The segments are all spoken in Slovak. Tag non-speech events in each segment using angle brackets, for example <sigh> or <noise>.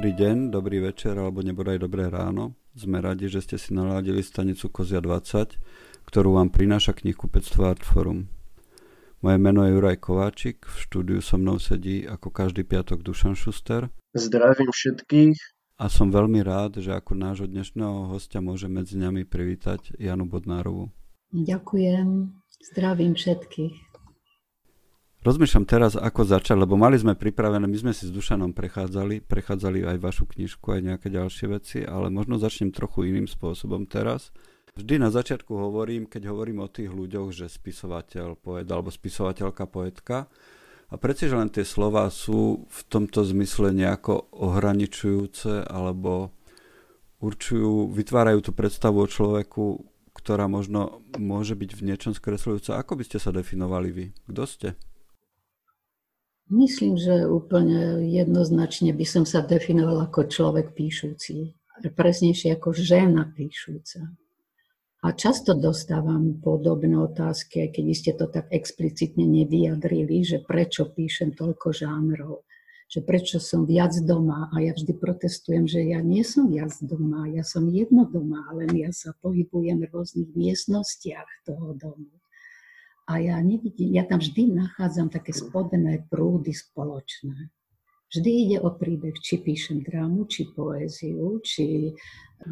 Dobrý deň, dobrý večer alebo nebodaj dobré ráno. Sme radi, že ste si naladili stanicu Kozia 20, ktorú vám prináša knihkupectvo Artforum. Moje meno je Juraj Kováčik, v štúdiu so mnou sedí ako každý piatok Dušan Šuster. Zdravím všetkých. A som veľmi rád, že ako nášho dnešného hostia môže medzi nami privítať Janu Bodnárovu. Ďakujem, zdravím všetkých. Rozmýšľam teraz, ako začať, lebo mali sme pripravené, my sme si s Dušanom prechádzali, prechádzali aj vašu knižku, aj nejaké ďalšie veci, ale možno začnem trochu iným spôsobom teraz. Vždy na začiatku hovorím, keď hovorím o tých ľuďoch, že spisovateľ, poet alebo spisovateľka, poetka. A prečo, že len tie slova sú v tomto zmysle nejako ohraničujúce alebo určujú, vytvárajú tú predstavu o človeku, ktorá možno môže byť v niečom skresľujúca. Ako by ste sa definovali vy? Kto ste? Myslím, že úplne jednoznačne by som sa definovala ako človek píšuci. Presnejšie ako žena píšuca. A často dostávam podobné otázky, keď ste to tak explicitne nevyjadrili, že prečo píšem toľko žánrov, že prečo som viac doma. A ja vždy protestujem, že ja nie som viac doma, ja som jedno doma, len ja sa pohybujem v rôznych miestnostiach toho domu. A ja nevidím, ja tam vždy nachádzam také spodné prúdy spoločné. Vždy ide o príbeh, či píšem drámu, či poéziu, či,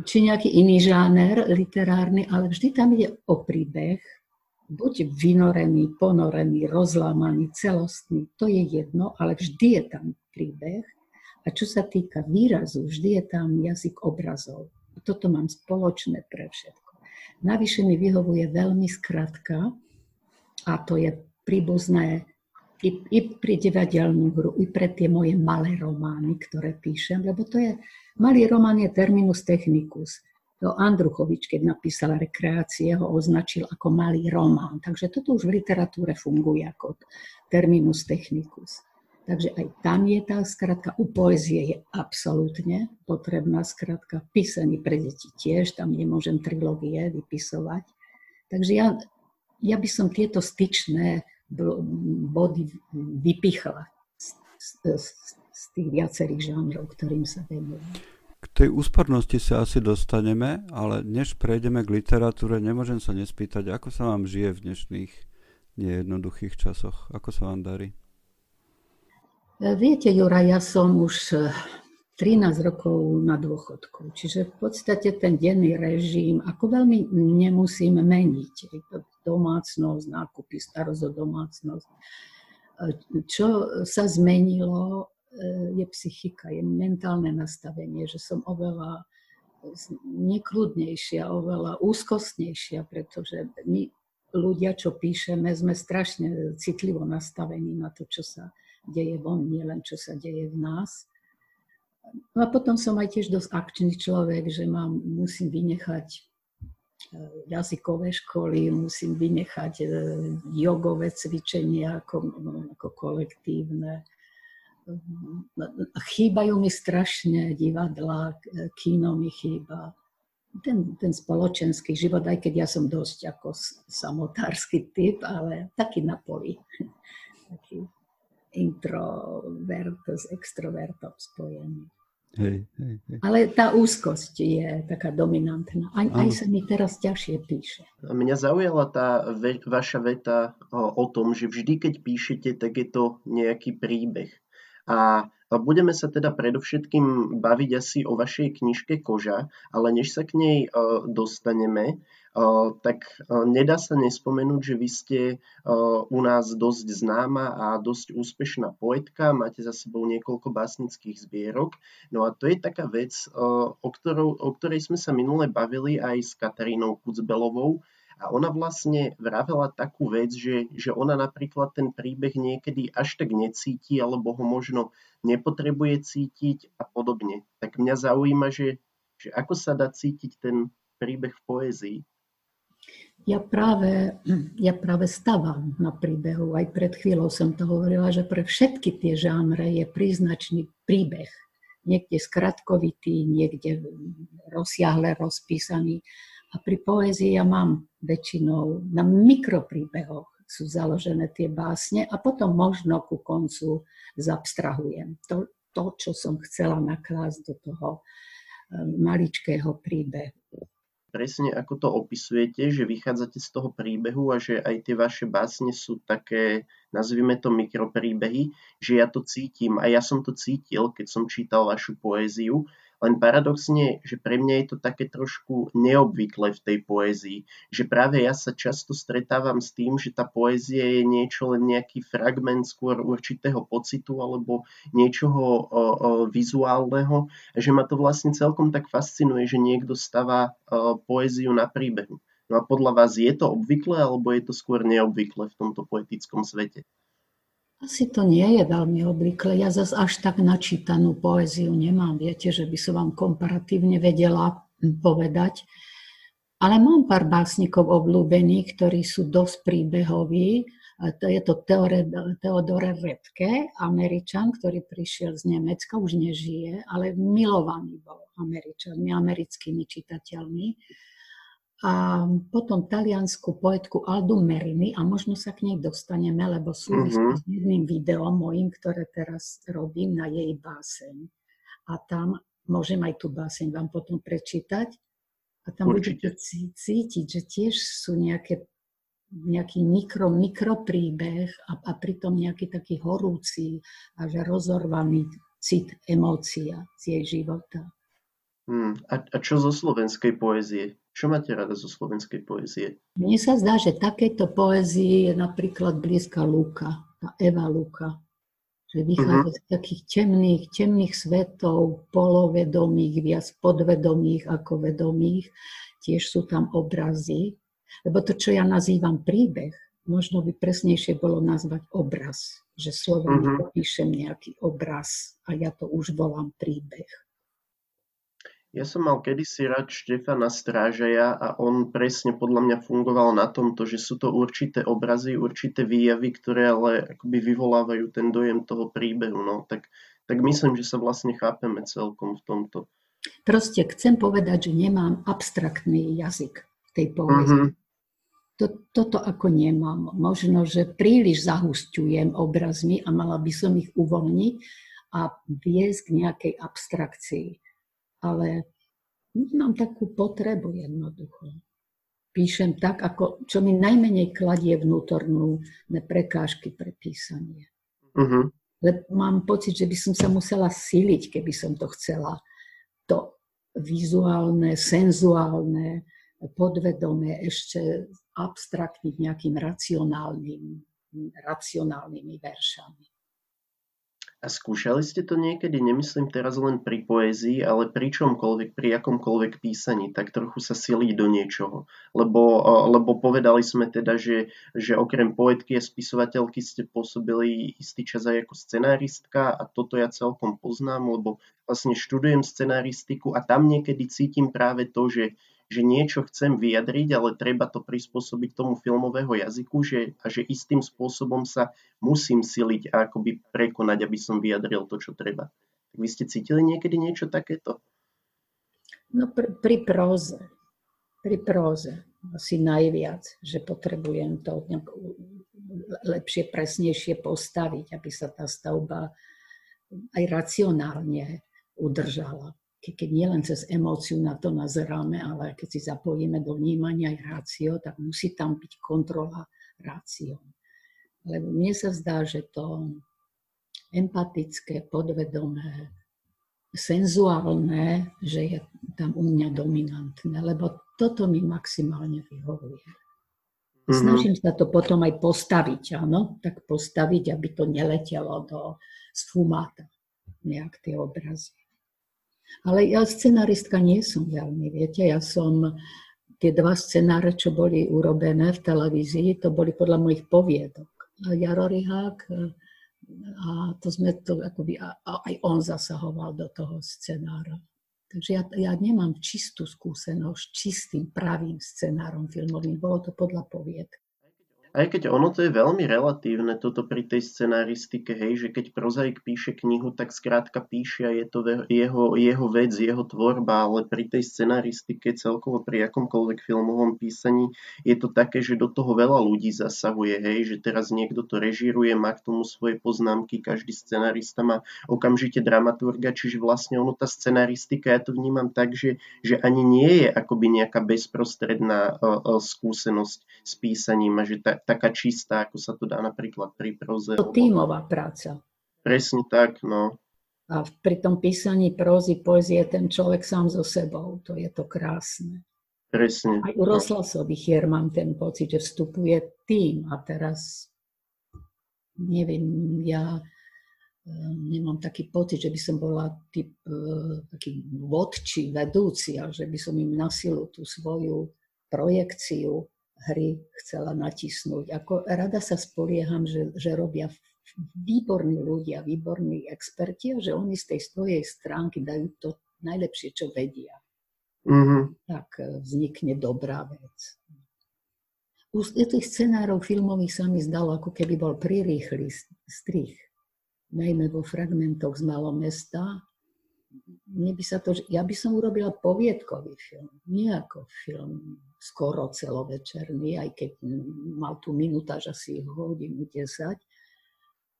či nejaký iný žáner literárny, ale vždy tam ide o príbeh, buď vynorený, ponorený, rozlámaný, celostný, to je jedno, ale vždy je tam príbeh. A čo sa týka výrazu, vždy je tam jazyk obrazov. Toto mám spoločné pre všetko. Navyše mi vyhovuje veľmi skratka, a to je príbuzné i, i pri divadelnú hru, i pre tie moje malé romány, ktoré píšem, lebo to je, malý román je terminus technicus. To Andruchovič, keď napísal rekreácie, ho označil ako malý román. Takže toto už v literatúre funguje ako terminus technicus. Takže aj tam je tá skratka. U poezie je absolútne potrebná skratka. Písaní pre deti tiež, tam nemôžem trilógie vypisovať. Takže ja ja by som tieto styčné body vypichla z, z, z tých viacerých žánrov, ktorým sa venujem. K tej úspornosti sa asi dostaneme, ale než prejdeme k literatúre, nemôžem sa nespýtať, ako sa vám žije v dnešných nejednoduchých časoch. Ako sa vám darí? Viete, Jura, ja som už 13 rokov na dôchodku. Čiže v podstate ten denný režim, ako veľmi nemusím meniť. Domácnosť, nákupy, starosť o domácnosť. Čo sa zmenilo, je psychika, je mentálne nastavenie, že som oveľa nekľudnejšia, oveľa úzkostnejšia, pretože my ľudia, čo píšeme, sme strašne citlivo nastavení na to, čo sa deje von, nie len čo sa deje v nás. No a potom som aj tiež dosť akčný človek, že mám, musím vynechať e, jazykové školy, musím vynechať e, jogové cvičenia ako, ako kolektívne. Chýbajú mi strašne divadla, kíno mi chýba. Ten, ten spoločenský život, aj keď ja som dosť ako samotársky typ, ale taký na poli. <laughs> Taký introvert s extrovertom spojený. Hej, hej, hej. Ale tá úzkosť je taká dominantná. Aj, aj sa mi teraz ťažšie píše. Mňa zaujala tá ve, vaša veta o, o tom, že vždy, keď píšete, tak je to nejaký príbeh. A budeme sa teda predovšetkým baviť asi o vašej knižke Koža, ale než sa k nej dostaneme, tak nedá sa nespomenúť, že vy ste u nás dosť známa a dosť úspešná poetka, máte za sebou niekoľko básnických zbierok. No a to je taká vec, o, ktorou, o ktorej sme sa minule bavili aj s Katarínou Kucbelovou, a ona vlastne vravela takú vec, že, že ona napríklad ten príbeh niekedy až tak necíti, alebo ho možno nepotrebuje cítiť a podobne. Tak mňa zaujíma, že, že ako sa dá cítiť ten príbeh v poézii. Ja práve, <clears throat> ja práve stavám na príbehu. Aj pred chvíľou som to hovorila, že pre všetky tie žánre je príznačný príbeh. Niekde skratkovitý, niekde rozsiahle rozpísaný. A pri poézii ja mám väčšinou na mikropríbehoch sú založené tie básne a potom možno ku koncu zabstrahujem. To, to, čo som chcela naklásť do toho eh, maličkého príbehu presne ako to opisujete, že vychádzate z toho príbehu a že aj tie vaše básne sú také, nazvime to mikropríbehy, že ja to cítim. A ja som to cítil, keď som čítal vašu poéziu len paradoxne, že pre mňa je to také trošku neobvyklé v tej poézii, že práve ja sa často stretávam s tým, že tá poézia je niečo len nejaký fragment skôr určitého pocitu alebo niečoho o, o, vizuálneho, že ma to vlastne celkom tak fascinuje, že niekto stavá o, poéziu na príbehu. No a podľa vás je to obvyklé alebo je to skôr neobvyklé v tomto poetickom svete? Asi to nie je veľmi obvyklé. Ja zase až tak načítanú poéziu nemám. Viete, že by som vám komparatívne vedela povedať. Ale mám pár básnikov obľúbených, ktorí sú dosť príbehoví. Je to Theodore Redke, Američan, ktorý prišiel z Nemecka, už nežije, ale milovaný bol Američanmi, americkými čitateľmi a potom taliansku poetku Aldu Merini a možno sa k nej dostaneme, lebo súvisí uh-huh. s jedným videom mojim, ktoré teraz robím na jej báseň. A tam môžem aj tú báseň vám potom prečítať. A tam Určite. budete cítiť, že tiež sú nejaké, nejaký mikro, mikropríbeh a, a pritom nejaký taký horúci a že rozorvaný cit, emócia z jej života. Hmm. A, a čo zo slovenskej poézie? Čo máte rada zo slovenskej poézie? Mne sa zdá, že takéto poézii je napríklad blízka Luka, tá Eva Luka. Že vychádza uh-huh. z takých temných, temných svetov, polovedomých, viac podvedomých ako vedomých. Tiež sú tam obrazy. Lebo to, čo ja nazývam príbeh, možno by presnejšie bolo nazvať obraz. Že slovom uh-huh. popíšem nejaký obraz a ja to už volám príbeh. Ja som mal kedysi rád Štefana Strážaja a on presne podľa mňa fungoval na tomto, že sú to určité obrazy, určité výjavy, ktoré ale akoby vyvolávajú ten dojem toho príbehu. No. Tak, tak myslím, že sa vlastne chápeme celkom v tomto. Proste chcem povedať, že nemám abstraktný jazyk v tej. Uh-huh. To, toto ako nemám. Možno, že príliš zahustujem obrazmi a mala by som ich uvoľniť a viesť k nejakej abstrakcii ale mám takú potrebu jednoducho. Píšem tak, ako, čo mi najmenej kladie vnútornú prekážky pre písanie. Uh-huh. Lebo mám pocit, že by som sa musela siliť, keby som to chcela. To vizuálne, senzuálne, podvedomé ešte abstraktniť nejakým racionálnym, racionálnymi veršami. A skúšali ste to niekedy, nemyslím teraz len pri poézii, ale pri čomkoľvek, pri akomkoľvek písaní, tak trochu sa siliť do niečoho. Lebo, lebo povedali sme teda, že, že okrem poetky a spisovateľky ste pôsobili istý čas aj ako scenáristka a toto ja celkom poznám, lebo vlastne študujem scenaristiku a tam niekedy cítim práve to, že že niečo chcem vyjadriť, ale treba to prispôsobiť tomu filmového jazyku že, a že istým spôsobom sa musím siliť a akoby prekonať, aby som vyjadril to, čo treba. Tak vy ste cítili niekedy niečo takéto? No pri, pri próze. Pri próze asi najviac, že potrebujem to lepšie, presnejšie postaviť, aby sa tá stavba aj racionálne udržala keď nielen cez emóciu na to nazeráme, ale keď si zapojíme do vnímania aj rácio, tak musí tam byť kontrola rácio. Lebo mne sa zdá, že to empatické, podvedomé, senzuálne, že je tam u mňa dominantné, lebo toto mi maximálne vyhovuje. Mm-hmm. Snažím sa to potom aj postaviť, áno, tak postaviť, aby to neletelo do sfumáta, nejak tie obrazy. Ale ja scenaristka nie som veľmi, viete, ja som tie dva scenáre, čo boli urobené v televízii, to boli podľa mojich poviedok. Jaro Rihák a to sme to akoby, a, aj on zasahoval do toho scenára. Takže ja, ja nemám čistú skúsenosť čistým pravým scenárom filmovým, bolo to podľa povied. Aj keď ono to je veľmi relatívne, toto pri tej scenaristike, hej, že keď prozaik píše knihu, tak skrátka píše a je to jeho, jeho vec, jeho tvorba, ale pri tej scenaristike celkovo pri akomkoľvek filmovom písaní je to také, že do toho veľa ľudí zasahuje, hej, že teraz niekto to režíruje, má k tomu svoje poznámky, každý scenarista má okamžite dramaturga, čiže vlastne ono tá scenaristika, ja to vnímam tak, že, že ani nie je akoby nejaká bezprostredná uh, uh, skúsenosť s písaním a že tá, taká čistá, ako sa to dá napríklad pri proze. To tímová práca. Presne tak, no. A pri tom písaní prózy, poezie ten človek sám so sebou. To je to krásne. Presne. Aj u Roslasových hier mám ten pocit, že vstupuje tým a teraz neviem, ja eh, nemám taký pocit, že by som bola typ eh, taký vodčí, vedúci a že by som im na silu tú svoju projekciu hry chcela natisnúť. Ako rada sa spolieham, že, že robia výborní ľudia, výborní experti a že oni z tej svojej stránky dajú to najlepšie, čo vedia. Mm-hmm. Tak e, vznikne dobrá vec. U tých scenárov filmových sa mi zdalo, ako keby bol prirýchly strich. Najmä vo fragmentoch z malomesta, mne by sa to, ja by som urobila poviedkový film, nie ako film skoro celovečerný, aj keď mal tu minutáž asi hodinu 10,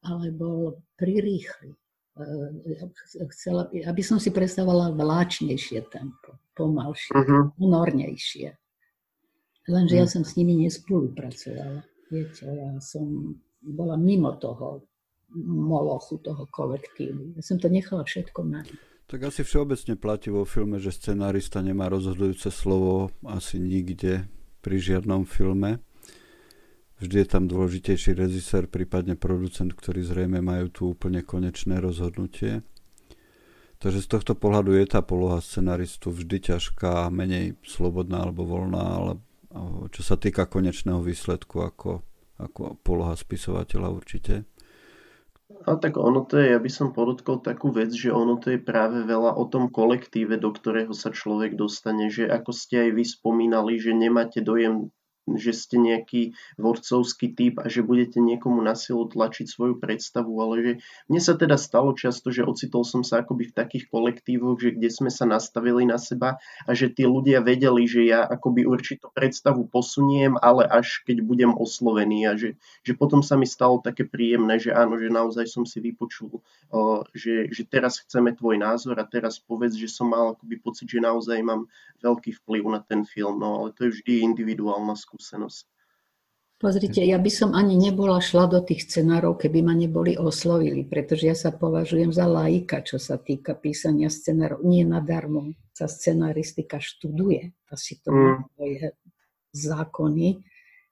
ale bol prirýchly. E, chcela, aby som si predstavovala vláčnejšie tempo, pomalšie, uh-huh. ponornejšie. Lenže uh-huh. ja mhm. som s nimi nespolupracovala. Viete, ja som bola mimo toho molochu, toho kolektívu. Ja som to nechala všetko na nich. Tak asi všeobecne platí vo filme, že scenárista nemá rozhodujúce slovo asi nikde pri žiadnom filme. Vždy je tam dôležitejší režisér, prípadne producent, ktorí zrejme majú tu úplne konečné rozhodnutie. Takže z tohto pohľadu je tá poloha scenaristu vždy ťažká, menej slobodná alebo voľná, ale čo sa týka konečného výsledku ako, ako poloha spisovateľa určite. A tak ono to je, ja by som podotkol takú vec, že ono to je práve veľa o tom kolektíve, do ktorého sa človek dostane, že ako ste aj vy spomínali, že nemáte dojem že ste nejaký vodcovský typ a že budete niekomu na silu tlačiť svoju predstavu, ale že mne sa teda stalo často, že ocitol som sa akoby v takých kolektívoch, že kde sme sa nastavili na seba a že tí ľudia vedeli, že ja akoby určitú predstavu posuniem, ale až keď budem oslovený a že, že potom sa mi stalo také príjemné, že áno, že naozaj som si vypočul, že, že teraz chceme tvoj názor a teraz povedz, že som mal akoby pocit, že naozaj mám veľký vplyv na ten film, no ale to je vždy individuálna skúsenosť. Pozrite, ja by som ani nebola šla do tých scenárov, keby ma neboli oslovili, pretože ja sa považujem za laika, čo sa týka písania scenárov. Nie nadarmo sa scenaristika študuje. Asi to mm. je zákony,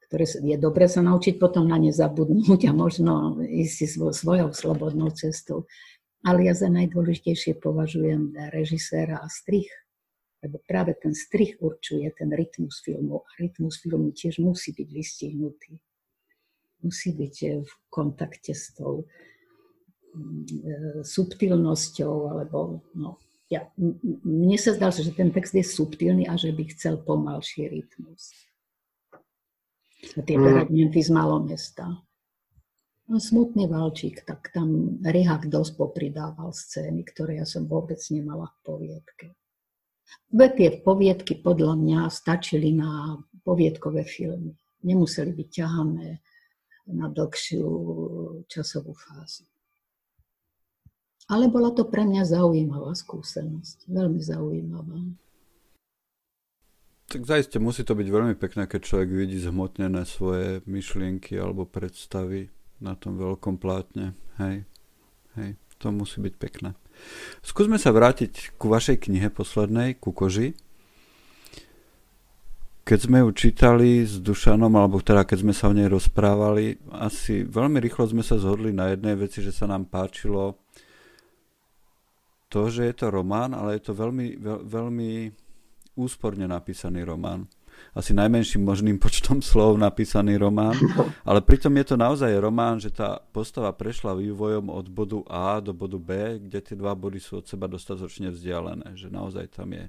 ktoré je dobre sa naučiť potom na ne zabudnúť a možno ísť si svojou slobodnou cestou. Ale ja za najdôležitejšie považujem režiséra a strich lebo práve ten strich určuje ten rytmus filmu a rytmus filmu tiež musí byť vystihnutý. Musí byť v kontakte s tou mm, subtilnosťou, alebo no, ja, mne sa zdá, že ten text je subtilný a že by chcel pomalší rytmus. A tie fragmenty z malomesta. No, smutný valčík, tak tam Rihak dosť popridával scény, ktoré ja som vôbec nemala v poviedke. Dve tie poviedky podľa mňa stačili na poviedkové filmy. Nemuseli byť ťahané na dlhšiu časovú fázu. Ale bola to pre mňa zaujímavá skúsenosť. Veľmi zaujímavá. Tak zaiste musí to byť veľmi pekné, keď človek vidí zhmotnené svoje myšlienky alebo predstavy na tom veľkom plátne. Hej, hej, to musí byť pekné. Skúsme sa vrátiť ku vašej knihe poslednej, ku koži. Keď sme ju čítali s Dušanom, alebo teda keď sme sa o nej rozprávali, asi veľmi rýchlo sme sa zhodli na jednej veci, že sa nám páčilo to, že je to román, ale je to veľmi, veľ, veľmi úsporne napísaný román asi najmenším možným <laughs> počtom slov napísaný román, ale pritom je to naozaj román, že tá postava prešla vývojom od bodu A do bodu B, kde tie dva body sú od seba dostatočne vzdialené, že naozaj tam je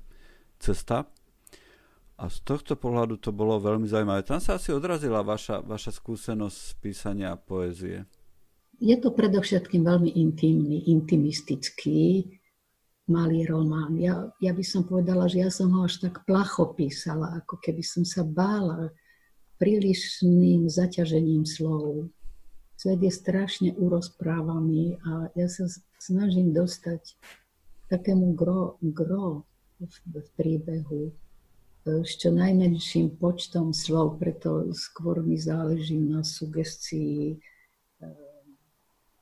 cesta. A z tohto pohľadu to bolo veľmi zaujímavé. Tam sa asi odrazila vaša, vaša skúsenosť z písania poézie. Je to predovšetkým veľmi intimný, intimistický malý román. Ja, ja by som povedala, že ja som ho až tak placho písala, ako keby som sa bála prílišným zaťažením slov. Svet je strašne urozprávaný a ja sa snažím dostať takému gro, gro v, v príbehu s čo najmenším počtom slov, preto skôr mi záleží na sugestii eh,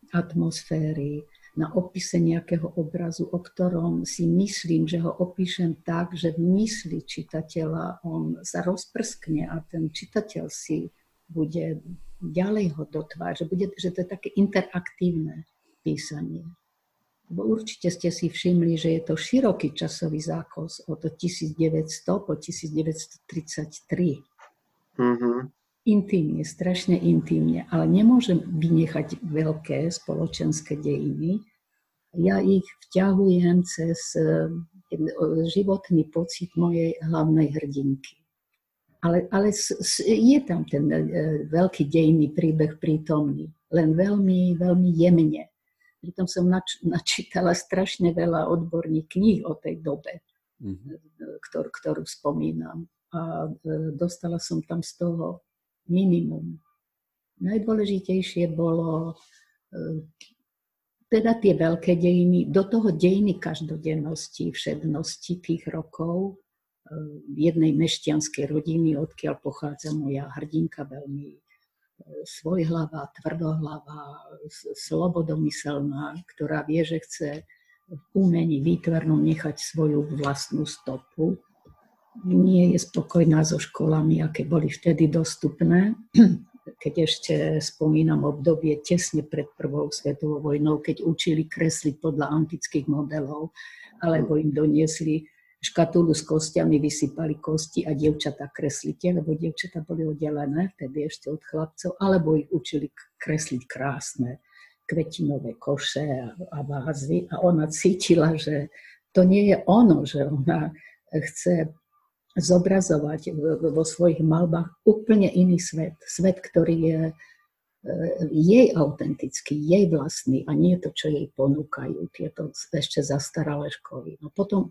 atmosféry, na opise nejakého obrazu, o ktorom si myslím, že ho opíšem tak, že v mysli čitateľa on sa rozprskne a ten čitateľ si bude ďalej ho dotvárať, že, bude, že to je také interaktívne písanie. Bo určite ste si všimli, že je to široký časový zákos od 1900 po 1933. Mm-hmm. Intimne, strašne intimne, ale nemôžem vynechať veľké spoločenské dejiny. Ja ich vťahujem cez eh, životný pocit mojej hlavnej hrdinky. Ale, ale je tam ten eh, veľký dejný príbeh prítomný, len veľmi, veľmi jemne Pritom som nač- <laughs> načítala strašne veľa odborných kníh o tej dobe, mm-hmm. ktor- ktorú spomínam. A dostala som tam z toho minimum. Najdôležitejšie bolo e, teda tie veľké dejiny, do toho dejiny každodennosti, všednosti tých rokov, e, jednej mešťanskej rodiny, odkiaľ pochádza moja hrdinka, veľmi svojhlava, tvrdohlava, slobodomyselná, ktorá vie, že chce v umení výtvarnom nechať svoju vlastnú stopu. Nie je spokojná so školami, aké boli vtedy dostupné. <clears throat> Keď ešte spomínam obdobie tesne pred prvou svetovou vojnou, keď učili kresliť podľa antických modelov, alebo im doniesli škatulu s kostiami, vysypali kosti a dievčatá kreslite, lebo dievčatá boli oddelené vtedy ešte od chlapcov, alebo ich učili kresliť krásne kvetinové koše a, a vázy a ona cítila, že to nie je ono, že ona chce zobrazovať vo svojich malbách úplne iný svet. Svet, ktorý je e, jej autentický, jej vlastný a nie to, čo jej ponúkajú tieto ešte zastaralé školy. No potom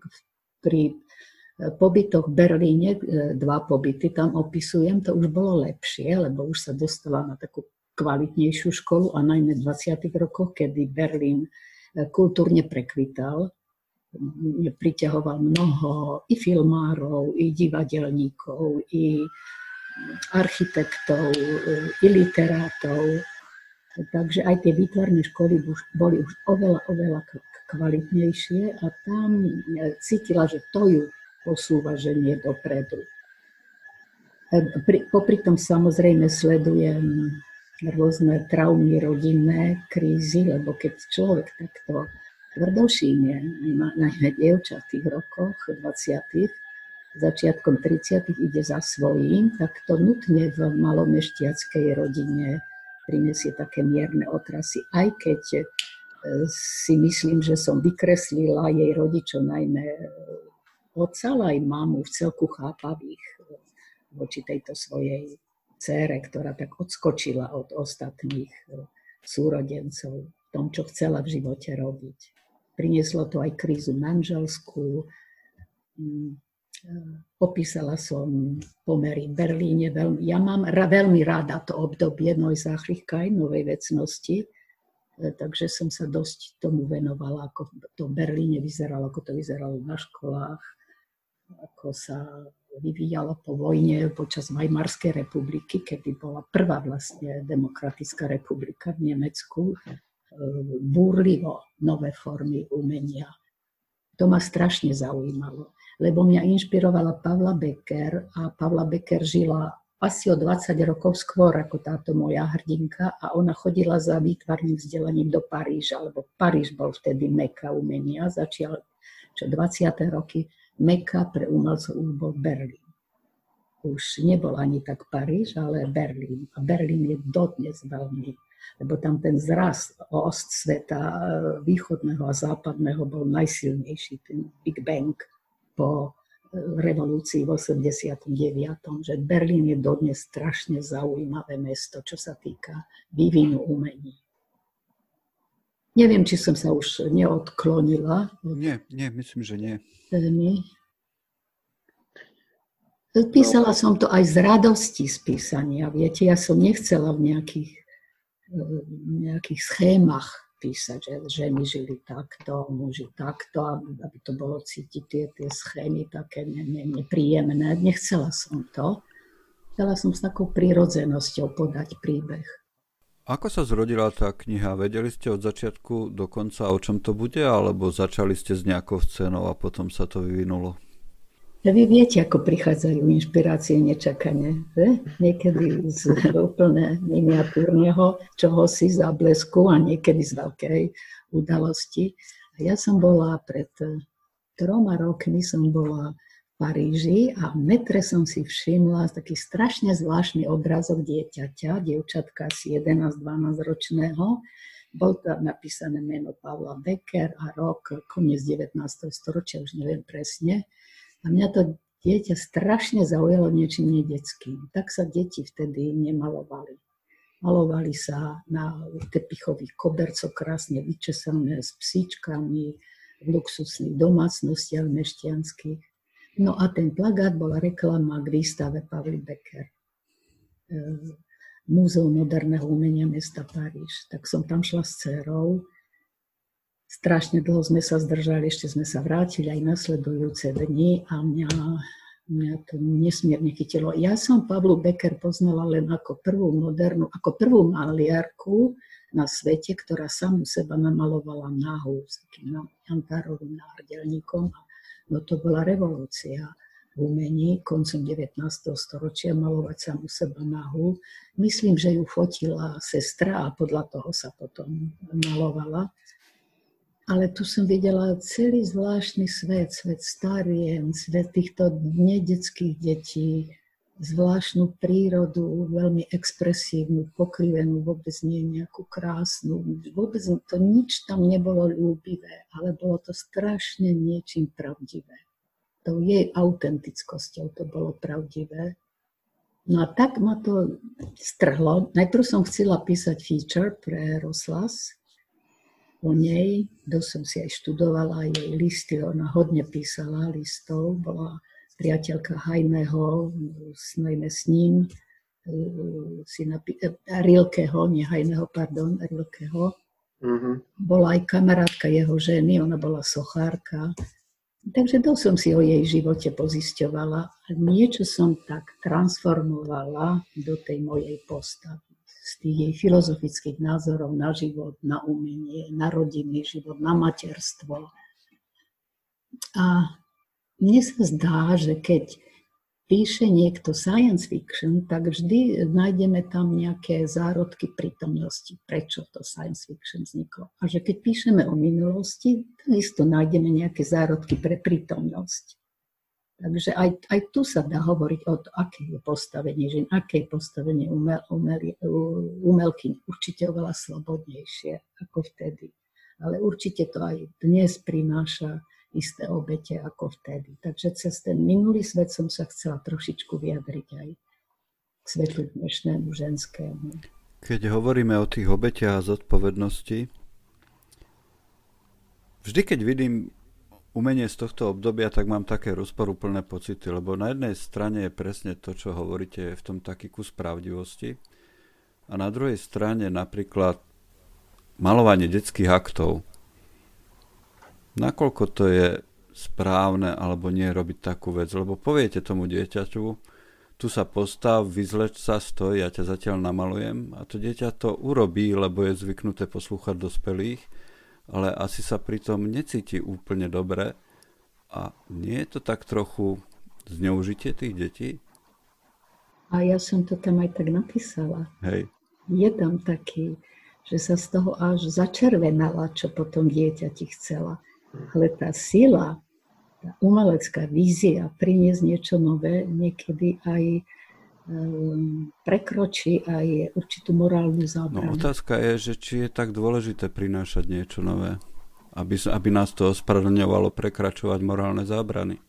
pri e, pobytoch v Berlíne, e, dva pobyty tam opisujem, to už bolo lepšie, lebo už sa dostala na takú kvalitnejšiu školu a najmä v 20. rokoch, kedy Berlín kultúrne prekvital. Priťahoval mnoho i filmárov, i divadelníkov, i architektov, i literátov. Takže aj tie výtvarné školy boli už oveľa, oveľa kvalitnejšie a tam cítila, že to ju posúva, že nie dopredu. E, pri, popri tom samozrejme sledujem rôzne traumy rodinné, krízy, lebo keď človek takto tvrdošíne, najmä dievča v tých rokoch 20 začiatkom 30 ide za svojím, tak to nutne v malomešťackej rodine prinesie také mierne otrasy, aj keď si myslím, že som vykreslila jej rodičov, najmä otca, ale aj mamu v celku chápavých voči tejto svojej cére, ktorá tak odskočila od ostatných súrodencov v tom, čo chcela v živote robiť. Prinieslo to aj krízu manželskú. Mm, opísala som pomery v Berlíne. ja mám veľmi rada to obdobie Neuzachlichkeit, novej vecnosti, E, takže som sa dosť tomu venovala, ako to v Berlíne vyzeralo, ako to vyzeralo na školách, ako sa vyvíjalo po vojne počas Weimarskej republiky, kedy bola prvá vlastne demokratická republika v Nemecku, e, búrlivo nové formy umenia. To ma strašne zaujímalo, lebo mňa inšpirovala Pavla Becker a Pavla Becker žila asi o 20 rokov skôr ako táto moja hrdinka a ona chodila za výtvarným vzdelaním do Paríža, lebo Paríž bol vtedy meka umenia, začial čo 20. roky, meka pre umelcov už bol Berlín. Už nebol ani tak Paríž, ale Berlín. A Berlín je dodnes veľmi, lebo tam ten zrast ost sveta východného a západného bol najsilnejší, ten Big Bang po revolúcii v 89. že Berlín je dodnes strašne zaujímavé mesto, čo sa týka vývinu umení. Neviem, či som sa už neodklonila. Nie, nie, myslím, že nie. Témy. Písala som to aj z radosti z písania. Viete, ja som nechcela v nejakých, nejakých schémach písať, že ženy žili takto, muži takto, aby to bolo cítiť tie, tie schémy také ne, ne, nepríjemné. Nechcela som to. Chcela som s takou prírodzenosťou podať príbeh. Ako sa zrodila tá kniha? Vedeli ste od začiatku do konca, o čom to bude, alebo začali ste s nejakou scénou a potom sa to vyvinulo? Vy viete, ako prichádzajú inšpirácie nečakane. Že? Niekedy z úplne miniatúrneho čohosi záblesku a niekedy z veľkej udalosti. A ja som bola pred troma rokmi som bola Paríži a v metre som si všimla taký strašne zvláštny obrázok dieťaťa, dievčatka asi 11-12 ročného. Bol tam napísané meno Pavla Becker a rok koniec 19. storočia, už neviem presne. A mňa to dieťa strašne zaujalo niečím nedetským. Tak sa deti vtedy nemalovali. Malovali sa na tepichových kobercoch krásne vyčesané s psíčkami v luxusných domácnostiach mešťanských No a ten plagát bola reklama k výstave Pavli Becker. E, Múzeum moderného umenia mesta Paríž. Tak som tam šla s dcerou. Strašne dlho sme sa zdržali, ešte sme sa vrátili aj nasledujúce dni a mňa, mňa to nesmierne chytilo. Ja som Pavlu Becker poznala len ako prvú modernú, ako prvú maliarku na svete, ktorá samu seba namalovala nahu s takým jantárovým nárdelníkom a No to bola revolúcia v umení koncom 19. storočia malovať u seba nahu. Myslím, že ju fotila sestra a podľa toho sa potom malovala. Ale tu som videla celý zvláštny svet, svet starien, svet týchto nedeckých detí, zvláštnu prírodu, veľmi expresívnu, pokrivenú, vôbec nie nejakú krásnu. Vôbec to nič tam nebolo ľúbivé, ale bolo to strašne niečím pravdivé. Tou jej autentickosťou to bolo pravdivé. No a tak ma to strhlo. Najprv som chcela písať feature pre Roslas o nej. To som si aj študovala jej listy. Ona hodne písala listov. Bola priateľka Hajného, sme s ním, si napi- Rilkeho, nie Hajného, pardon, Rilkeho. Mm-hmm. Bola aj kamarátka jeho ženy, ona bola sochárka. Takže to som si o jej živote pozisťovala a niečo som tak transformovala do tej mojej postavy. Tých jej filozofických názorov na život, na umenie, na rodinný život, na materstvo. A mne sa zdá, že keď píše niekto science fiction, tak vždy nájdeme tam nejaké zárodky prítomnosti, prečo to science fiction vzniklo. A že keď píšeme o minulosti, takisto nájdeme nejaké zárodky pre prítomnosť. Takže aj, aj tu sa dá hovoriť o to, aké je postavenie žien, aké je postavenie umel, umel, umelky. Určite oveľa slobodnejšie ako vtedy. Ale určite to aj dnes prináša isté obete ako vtedy. Takže cez ten minulý svet som sa chcela trošičku vyjadriť aj k svetu dnešnému ženskému. Keď hovoríme o tých obetiach a zodpovednosti, vždy keď vidím umenie z tohto obdobia, tak mám také rozporúplné pocity, lebo na jednej strane je presne to, čo hovoríte, je v tom taký kus pravdivosti. A na druhej strane napríklad malovanie detských aktov, nakoľko to je správne alebo nie robiť takú vec, lebo poviete tomu dieťaťu, tu sa postav, vyzleč sa, stoj, ja ťa zatiaľ namalujem. A to dieťa to urobí, lebo je zvyknuté poslúchať dospelých, ale asi sa pritom necíti úplne dobre a nie je to tak trochu zneužitie tých detí? A ja som to tam aj tak napísala. Hej. Je tam taký, že sa z toho až začervenala, čo potom dieťa ti chcela ale tá sila, tá umelecká vízia priniesť niečo nové niekedy aj prekročí aj určitú morálnu zábranu. No otázka je, že či je tak dôležité prinášať niečo nové, aby, aby nás to ospravedlňovalo prekračovať morálne zábrany.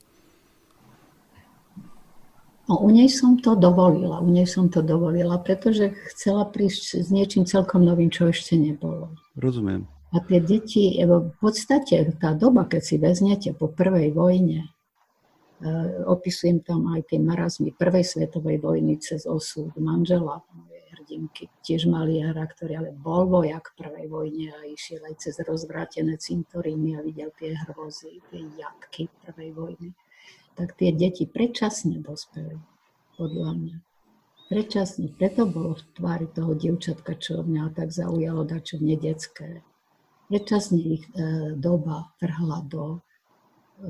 No, u nej som to dovolila, u nej som to dovolila, pretože chcela prísť s niečím celkom novým, čo ešte nebolo. Rozumiem. A tie deti, v podstate tá doba, keď si veznete po prvej vojne, opisujem tam aj tie marazmy prvej svetovej vojny cez osud manžela mojej hrdinky, tiež maliara, ktorý ale bol vojak prvej vojne a išiel aj cez rozvrátené cintoríny a videl tie hrozy, tie jatky prvej vojny tak tie deti predčasne dospeli, podľa mňa. Predčasne, preto bolo v tvári toho dievčatka, čo mňa tak zaujalo, dačo nedetské. Predčasne ich e, doba vrhla do, e,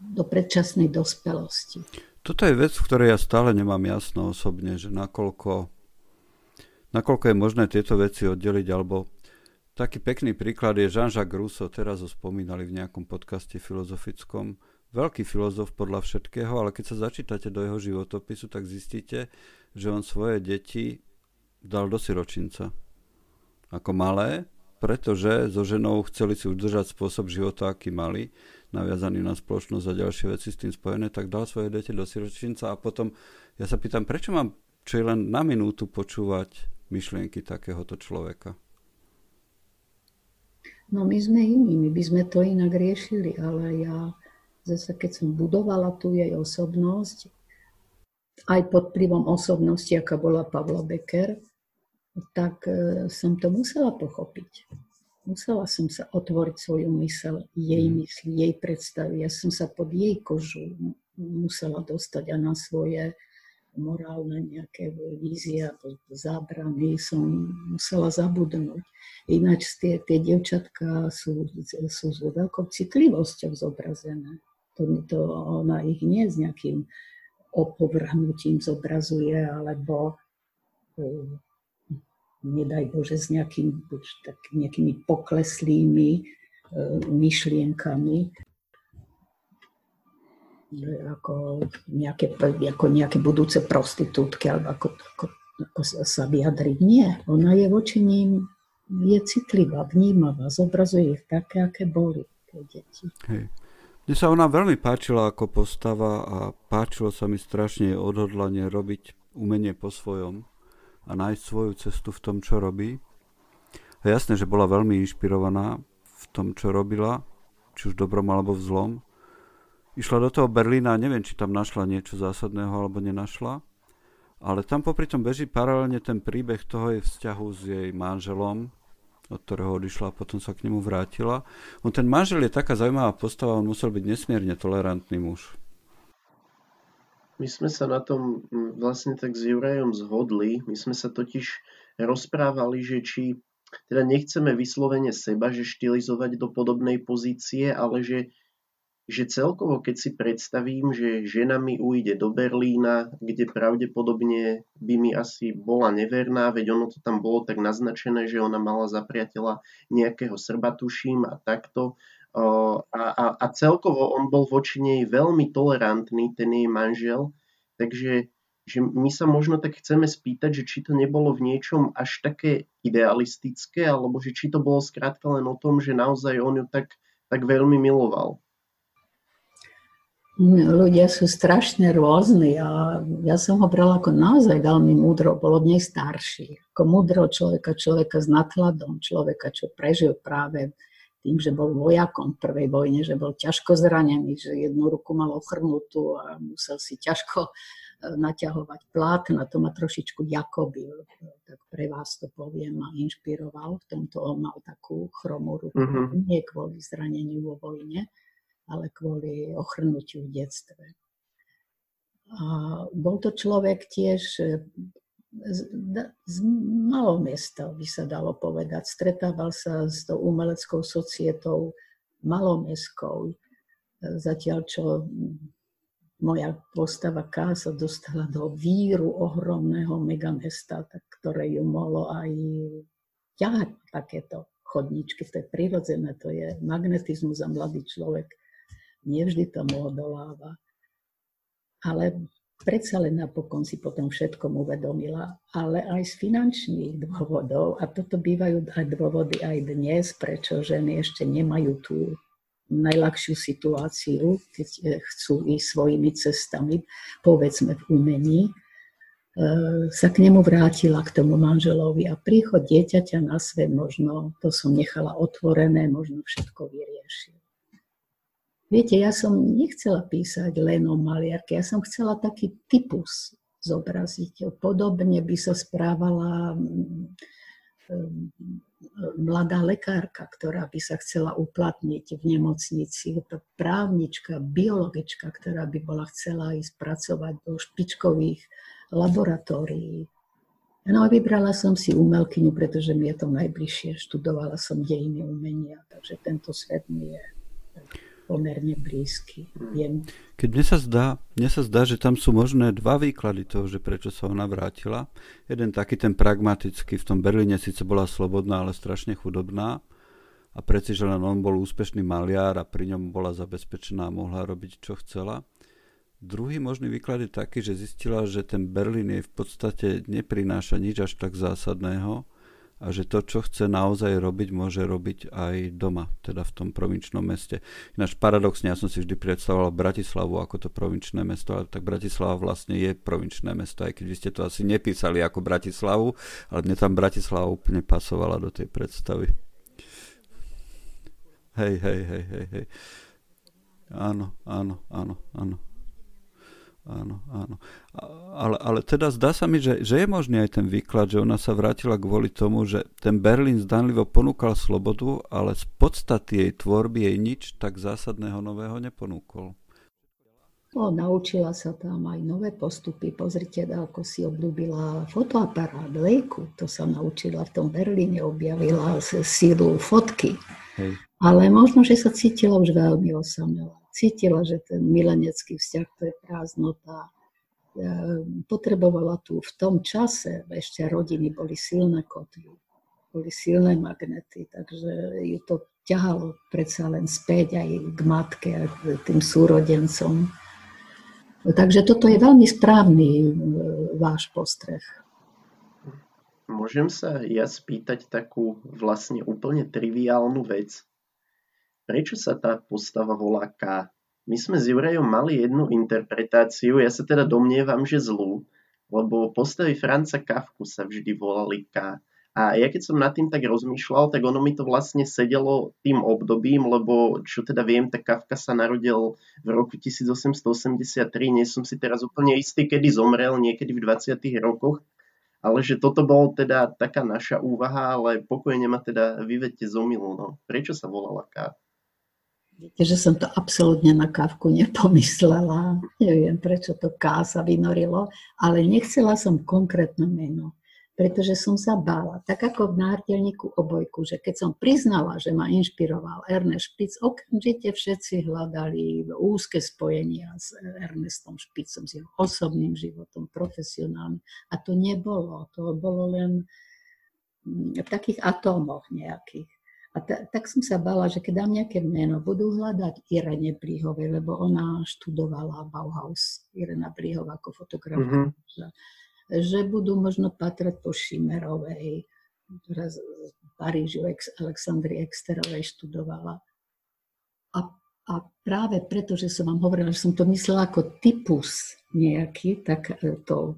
do predčasnej dospelosti. Toto je vec, v ktorej ja stále nemám jasno osobne, že nakoľko, nakoľko je možné tieto veci oddeliť, alebo taký pekný príklad je Jean-Jacques Rousseau, teraz ho spomínali v nejakom podcaste filozofickom, veľký filozof podľa všetkého, ale keď sa začítate do jeho životopisu, tak zistíte, že on svoje deti dal do siročinca. Ako malé, pretože so ženou chceli si udržať spôsob života, aký mali, naviazaný na spoločnosť a ďalšie veci s tým spojené, tak dal svoje deti do siročinca a potom ja sa pýtam, prečo mám čo je len na minútu počúvať myšlienky takéhoto človeka? No my sme iní, my by sme to inak riešili, ale ja zase keď som budovala tú jej osobnosť, aj pod vplyvom osobnosti, aká bola Pavla Becker, tak e, som to musela pochopiť. Musela som sa otvoriť svoju mysel, jej mm. mysli, jej predstavy. Ja som sa pod jej kožu musela dostať a na svoje morálne nejaké vízie a zábrany som musela zabudnúť. Ináč tie, tie devčatka sú, sú s veľkou citlivosťou zobrazené. To, to ona ich nie s nejakým opovrhnutím zobrazuje, alebo uh, nedaj Bože s nejakým, tak, nejakými pokleslými uh, myšlienkami, že ako nejaké, ako nejaké budúce prostitútky, alebo ako, ako, ako sa vyjadriť. Nie, ona je voči ním je citlivá, vnímavá, zobrazuje ich také, aké boli tie deti. Hej. Mne sa ona veľmi páčila ako postava a páčilo sa mi strašne odhodlanie robiť umenie po svojom a nájsť svoju cestu v tom, čo robí. A jasné, že bola veľmi inšpirovaná v tom, čo robila, či už dobrom alebo v zlom. Išla do toho Berlína, neviem, či tam našla niečo zásadného alebo nenašla, ale tam popri tom beží paralelne ten príbeh toho jej vzťahu s jej manželom, od ktorého odišla a potom sa k nemu vrátila. On ten manžel je taká zaujímavá postava, on musel byť nesmierne tolerantný muž. My sme sa na tom vlastne tak s Jurajom zhodli. My sme sa totiž rozprávali, že či teda nechceme vyslovene seba, že štilizovať do podobnej pozície, ale že že celkovo, keď si predstavím, že žena mi ujde do Berlína, kde pravdepodobne by mi asi bola neverná, veď ono to tam bolo tak naznačené, že ona mala za priateľa nejakého Srba, tuším, a takto. A, a, a celkovo on bol voči nej veľmi tolerantný, ten jej manžel, takže že my sa možno tak chceme spýtať, že či to nebolo v niečom až také idealistické, alebo že či to bolo skrátka len o tom, že naozaj on ju tak, tak veľmi miloval ľudia sú strašne rôzni a ja som ho brala ako naozaj veľmi múdro, bol od nej starší. Ako múdro človeka, človeka s nadhľadom, človeka, čo prežil práve tým, že bol vojakom v prvej vojne, že bol ťažko zranený, že jednu ruku mal ochrnutú a musel si ťažko e, naťahovať plát, na to ma trošičku Jakoby, tak pre vás to poviem, ma inšpiroval. V tomto on mal takú chromú ruku, mm-hmm. nie kvôli zraneniu vo vojne ale kvôli ochrnutiu v detstve. A bol to človek tiež e, z, malého miesta, by sa dalo povedať. Stretával sa s tou umeleckou societou malomestskou, zatiaľ čo moja postava K sa dostala do víru ohromného megamesta, tak, ktoré ju mohlo aj ťahať takéto chodníčky. To je prirodzené, to je magnetizmus a mladý človek nevždy tomu odoláva. Ale predsa len napokon si potom všetkom uvedomila, ale aj z finančných dôvodov, a toto bývajú aj dôvody aj dnes, prečo ženy ešte nemajú tú najľahšiu situáciu, keď e, chcú ísť svojimi cestami, povedzme v umení, e, sa k nemu vrátila k tomu manželovi a príchod dieťaťa na svet možno, to som nechala otvorené, možno všetko vyriešil. Viete, ja som nechcela písať len o maliarke, ja som chcela taký typus zobraziť. Podobne by sa správala mladá lekárka, ktorá by sa chcela uplatniť v nemocnici, to právnička, biologička, ktorá by bola chcela ísť pracovať do špičkových laboratórií. No a vybrala som si umelkyňu, pretože mi je to najbližšie. Študovala som dejiny umenia, takže tento svet mi je pomerne blízky. Viem. Keď mne sa, zdá, mne sa zdá, že tam sú možné dva výklady toho, že prečo sa ona vrátila. Jeden taký ten pragmatický, v tom Berlíne síce bola slobodná, ale strašne chudobná a preci, že len on bol úspešný maliar a pri ňom bola zabezpečená a mohla robiť, čo chcela. Druhý možný výklad je taký, že zistila, že ten Berlín jej v podstate neprináša nič až tak zásadného, a že to, čo chce naozaj robiť, môže robiť aj doma, teda v tom provinčnom meste. Ináč paradoxne, ja som si vždy predstavoval Bratislavu ako to provinčné mesto, ale tak Bratislava vlastne je provinčné mesto, aj keď vy ste to asi nepísali ako Bratislavu, ale mne tam Bratislava úplne pasovala do tej predstavy. Hej, hej, hej, hej, hej. Áno, áno, áno, áno áno, áno. Ale, ale teda zdá sa mi, že, že je možný aj ten výklad, že ona sa vrátila kvôli tomu, že ten Berlín zdanlivo ponúkal slobodu, ale z podstaty jej tvorby jej nič tak zásadného nového neponúkol. No, naučila sa tam aj nové postupy. Pozrite, ako si obľúbila fotoaparát, lejku. To sa naučila v tom Berlíne, objavila sílu fotky. Hej. Ale možno, že sa cítila už veľmi osamelá cítila, že ten milenecký vzťah to je prázdnota. Potrebovala tu v tom čase, ešte rodiny boli silné kotvy, boli silné magnety, takže ju to ťahalo predsa len späť aj k matke, aj k tým súrodencom. Takže toto je veľmi správny e, váš postreh. Môžem sa ja spýtať takú vlastne úplne triviálnu vec. Prečo sa tá postava volá K? My sme s Jurajom mali jednu interpretáciu, ja sa teda domnievam, že zlú, lebo postavy Franca Kafku sa vždy volali K. A ja keď som nad tým tak rozmýšľal, tak ono mi to vlastne sedelo tým obdobím, lebo čo teda viem, tak Kafka sa narodil v roku 1883, nie som si teraz úplne istý, kedy zomrel, niekedy v 20. rokoch, ale že toto bol teda taká naša úvaha, ale pokojne ma teda vyvedte z. No. Prečo sa volala K? Viete, že som to absolútne na kávku nepomyslela. Neviem, prečo to K sa vynorilo, ale nechcela som konkrétne meno, pretože som sa bála. Tak ako v nárdelníku obojku, že keď som priznala, že ma inšpiroval Ernest Špic, okamžite všetci hľadali úzke spojenia s Ernestom Špicom, s jeho osobným životom, profesionálnym. A to nebolo. To bolo len v takých atómoch nejakých. A ta, tak som sa bala, že keď dám nejaké meno, budú hľadať Irene Blíhovej, lebo ona študovala Bauhaus, Irena Blíhová ako fotografka. Mm-hmm. Že budú možno patrať po Šimerovej, ktorá z Parížu Aleksandry Exterovej študovala. A, a práve preto, že som vám hovorila, že som to myslela ako typus nejaký, tak to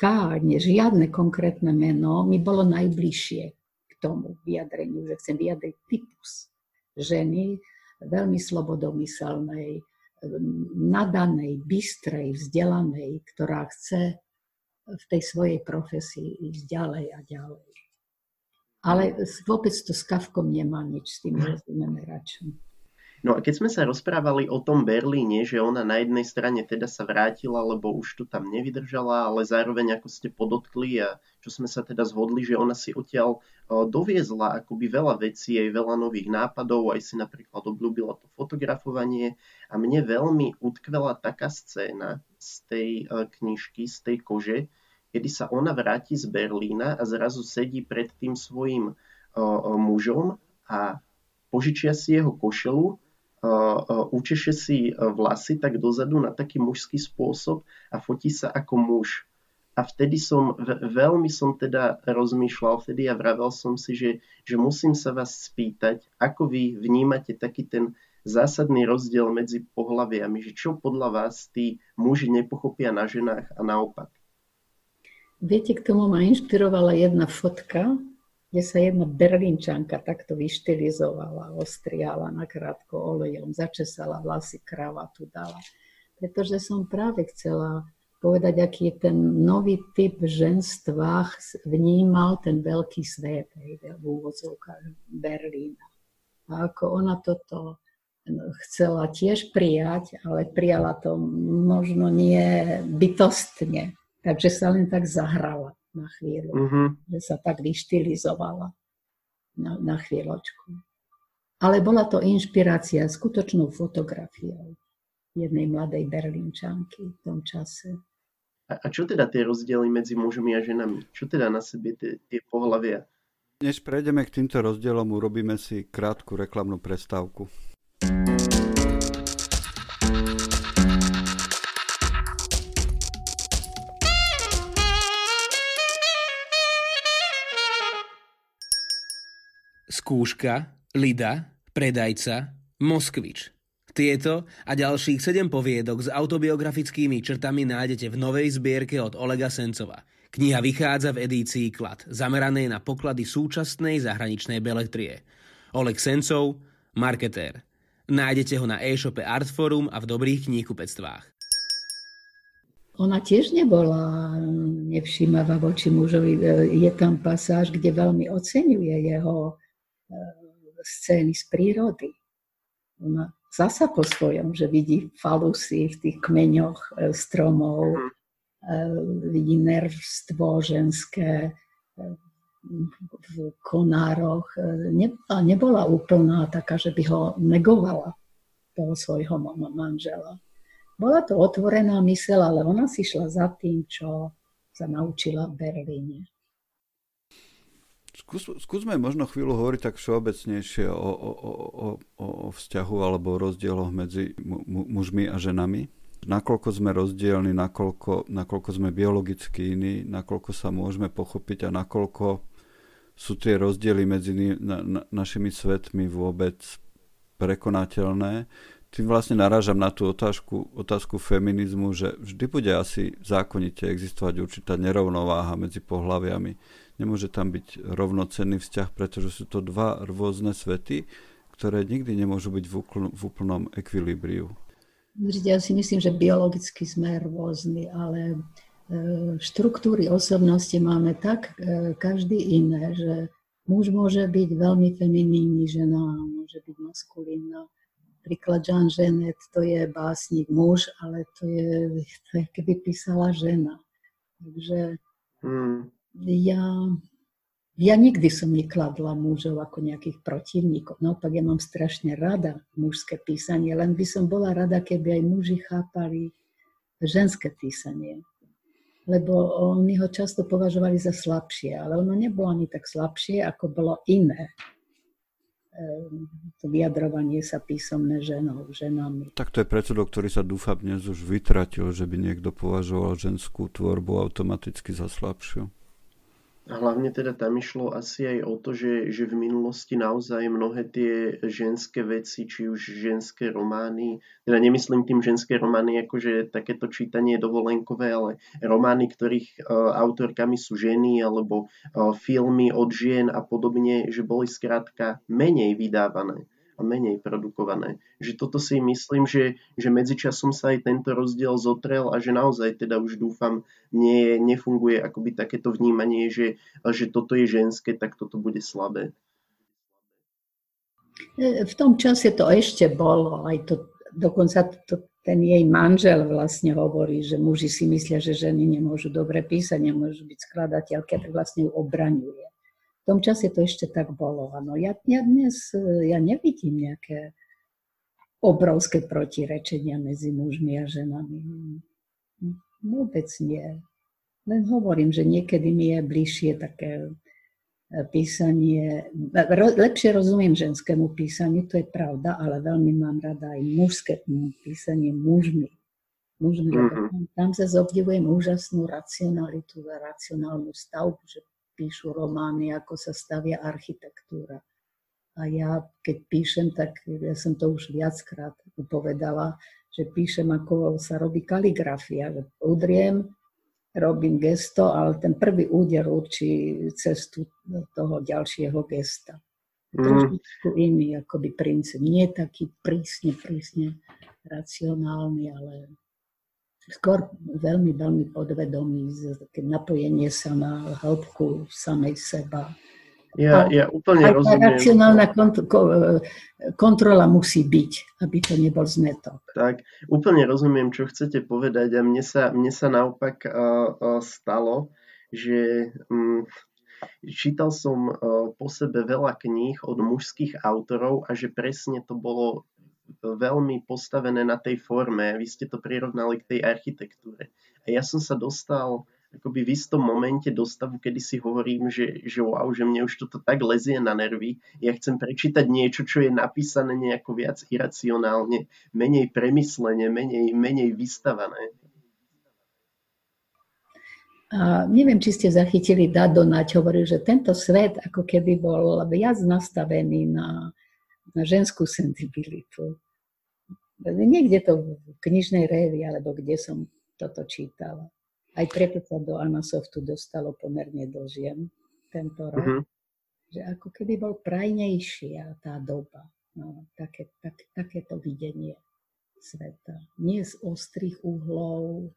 K, nie žiadne konkrétne meno, mi bolo najbližšie tomu vyjadreniu, že chcem vyjadriť typus ženy, veľmi slobodomyselnej, nadanej, bystrej, vzdelanej, ktorá chce v tej svojej profesii ísť ďalej a ďalej. Ale vôbec to s Kavkom nemá nič, s tým rozumieme radšej. No a keď sme sa rozprávali o tom Berlíne, že ona na jednej strane teda sa vrátila, lebo už tu tam nevydržala, ale zároveň ako ste podotkli a čo sme sa teda zhodli, že ona si odtiaľ doviezla akoby veľa vecí, aj veľa nových nápadov, aj si napríklad obľúbila to fotografovanie. A mne veľmi utkvela taká scéna z tej knižky, z tej kože, kedy sa ona vráti z Berlína a zrazu sedí pred tým svojim mužom a požičia si jeho košelu učeše si vlasy tak dozadu na taký mužský spôsob a fotí sa ako muž. A vtedy som, veľmi som teda rozmýšľal, vtedy a vravel som si, že, že musím sa vás spýtať, ako vy vnímate taký ten zásadný rozdiel medzi pohľaviami, že čo podľa vás tí muži nepochopia na ženách a naopak? Viete, k tomu ma inšpirovala jedna fotka, kde sa jedna berlínčanka takto vyštilizovala, ostriala na krátko olejom, začesala vlasy, kravatu dala. Pretože som práve chcela povedať, aký je ten nový typ ženstva vnímal ten veľký svet v úvodzovkách Berlína. A ako ona toto chcela tiež prijať, ale prijala to možno nie bytostne. Takže sa len tak zahrala na chvíľu. Uh-huh. Že sa tak vyštilizovala na, na chvíľočku. Ale bola to inšpirácia skutočnou fotografiou jednej mladej berlínčanky v tom čase. A, a čo teda tie rozdiely medzi mužmi a ženami? Čo teda na sebe tie, tie pohľavia? Než prejdeme k týmto rozdielom, urobíme si krátku reklamnú prestávku. Skúška, Lida, Predajca, Moskvič. Tieto a ďalších 7 poviedok s autobiografickými črtami nájdete v novej zbierke od Olega Sencova. Kniha vychádza v edícii Klad, zameranej na poklady súčasnej zahraničnej belektrie. Oleg Sencov, marketér. Nájdete ho na e-shope Artforum a v dobrých kníhkupectvách. Ona tiež nebola nevšímavá voči mužovi. Je tam pasáž, kde veľmi oceňuje jeho scény z prírody. Ona zasa po svojom, že vidí falusy v tých kmeňoch e, stromov, mhm. e, vidí nervstvo ženské e, v konároch. Nebola, nebola úplná taká, že by ho negovala, toho svojho manžela. Bola to otvorená mysel, ale ona si šla za tým, čo sa naučila v Berlíne. Skús, skúsme možno chvíľu hovoriť tak všeobecnejšie o, o, o, o, vzťahu alebo o rozdieloch medzi mu, mužmi a ženami. Nakoľko sme rozdielni, nakoľko, nakoľko sme biologicky iní, nakoľko sa môžeme pochopiť a nakoľko sú tie rozdiely medzi na, na, našimi svetmi vôbec prekonateľné. Tým vlastne narážam na tú otázku, otázku feminizmu, že vždy bude asi zákonite existovať určitá nerovnováha medzi pohľaviami Nemôže tam byť rovnocenný vzťah, pretože sú to dva rôzne svety, ktoré nikdy nemôžu byť v, úpln- v úplnom ekvilibriu. Ja si myslím, že biologicky sme rôzni, ale e, štruktúry osobnosti máme tak e, každý iné, že muž môže byť veľmi feminínny, žena môže byť maskulínna. Príklad Jean Genet, to je básnik muž, ale to je, to je keby písala žena. Takže hmm ja, ja nikdy som nekladla mužov ako nejakých protivníkov. Naopak ja mám strašne rada mužské písanie, len by som bola rada, keby aj muži chápali ženské písanie. Lebo oni ho často považovali za slabšie, ale ono nebolo ani tak slabšie, ako bolo iné ehm, to vyjadrovanie sa písomné ženou, ženami. Tak to je predsudok, ktorý sa dúfam dnes už vytratil, že by niekto považoval ženskú tvorbu automaticky za slabšiu. Hlavne teda tam išlo asi aj o to, že, že v minulosti naozaj mnohé tie ženské veci, či už ženské romány, teda nemyslím tým ženské romány ako že takéto čítanie dovolenkové, ale romány, ktorých uh, autorkami sú ženy alebo uh, filmy od žien a podobne, že boli skrátka menej vydávané a menej produkované. Že toto si myslím, že, že medzičasom sa aj tento rozdiel zotrel a že naozaj teda už dúfam, nie, nefunguje akoby takéto vnímanie, že, že toto je ženské, tak toto bude slabé. E, v tom čase to ešte bolo, aj to, dokonca to, ten jej manžel vlastne hovorí, že muži si myslia, že ženy nemôžu dobre písať, nemôžu byť skladateľky, tak vlastne ju obraňuje. V tom čase to ešte tak bolo. Ano. Ja, ja dnes ja nevidím nejaké obrovské protirečenia medzi mužmi a ženami. Vôbec nie. Len hovorím, že niekedy mi je bližšie také e, písanie, lepšie rozumiem ženskému písaniu, to je pravda, ale veľmi mám rada aj mužské písanie mužmi. mužmi. Mm-hmm. Tam sa obdivujem úžasnú racionalitu racionálnu stavbu, že píšu romány, ako sa stavia architektúra. A ja, keď píšem, tak ja som to už viackrát povedala, že píšem, ako sa robí kaligrafia. Že udriem, robím gesto, ale ten prvý úder určí cestu toho ďalšieho gesta. Mm. Trošičku iný akoby princíp. Nie taký prísne, prísne racionálny, ale skôr veľmi, veľmi podvedomý, také napojenie sa na hĺbku samej seba ja, ja úplne aj rozumiem. racionálna kont- kontrola musí byť, aby to nebol zmetok. Tak, úplne rozumiem, čo chcete povedať a mne sa, mne sa naopak uh, uh, stalo, že um, čítal som uh, po sebe veľa kníh od mužských autorov a že presne to bolo veľmi postavené na tej forme. Vy ste to prirovnali k tej architektúre. A ja som sa dostal akoby v istom momente do stavu, kedy si hovorím, že, že wow, že mne už toto tak lezie na nervy. Ja chcem prečítať niečo, čo je napísané nejako viac iracionálne, menej premyslene, menej, menej vystavané. A neviem, či ste zachytili, Dado Naď hovoril, že tento svet ako keby bol viac nastavený na, na ženskú senzibilitu. Niekde to v knižnej révi, alebo kde som toto čítala. Aj preto sa do Anasoftu dostalo pomerne do žien tento rok. Mm-hmm. Že ako keby bol prajnejšia tá doba. No, také, tak, takéto videnie sveta. Nie z ostrých uhlov,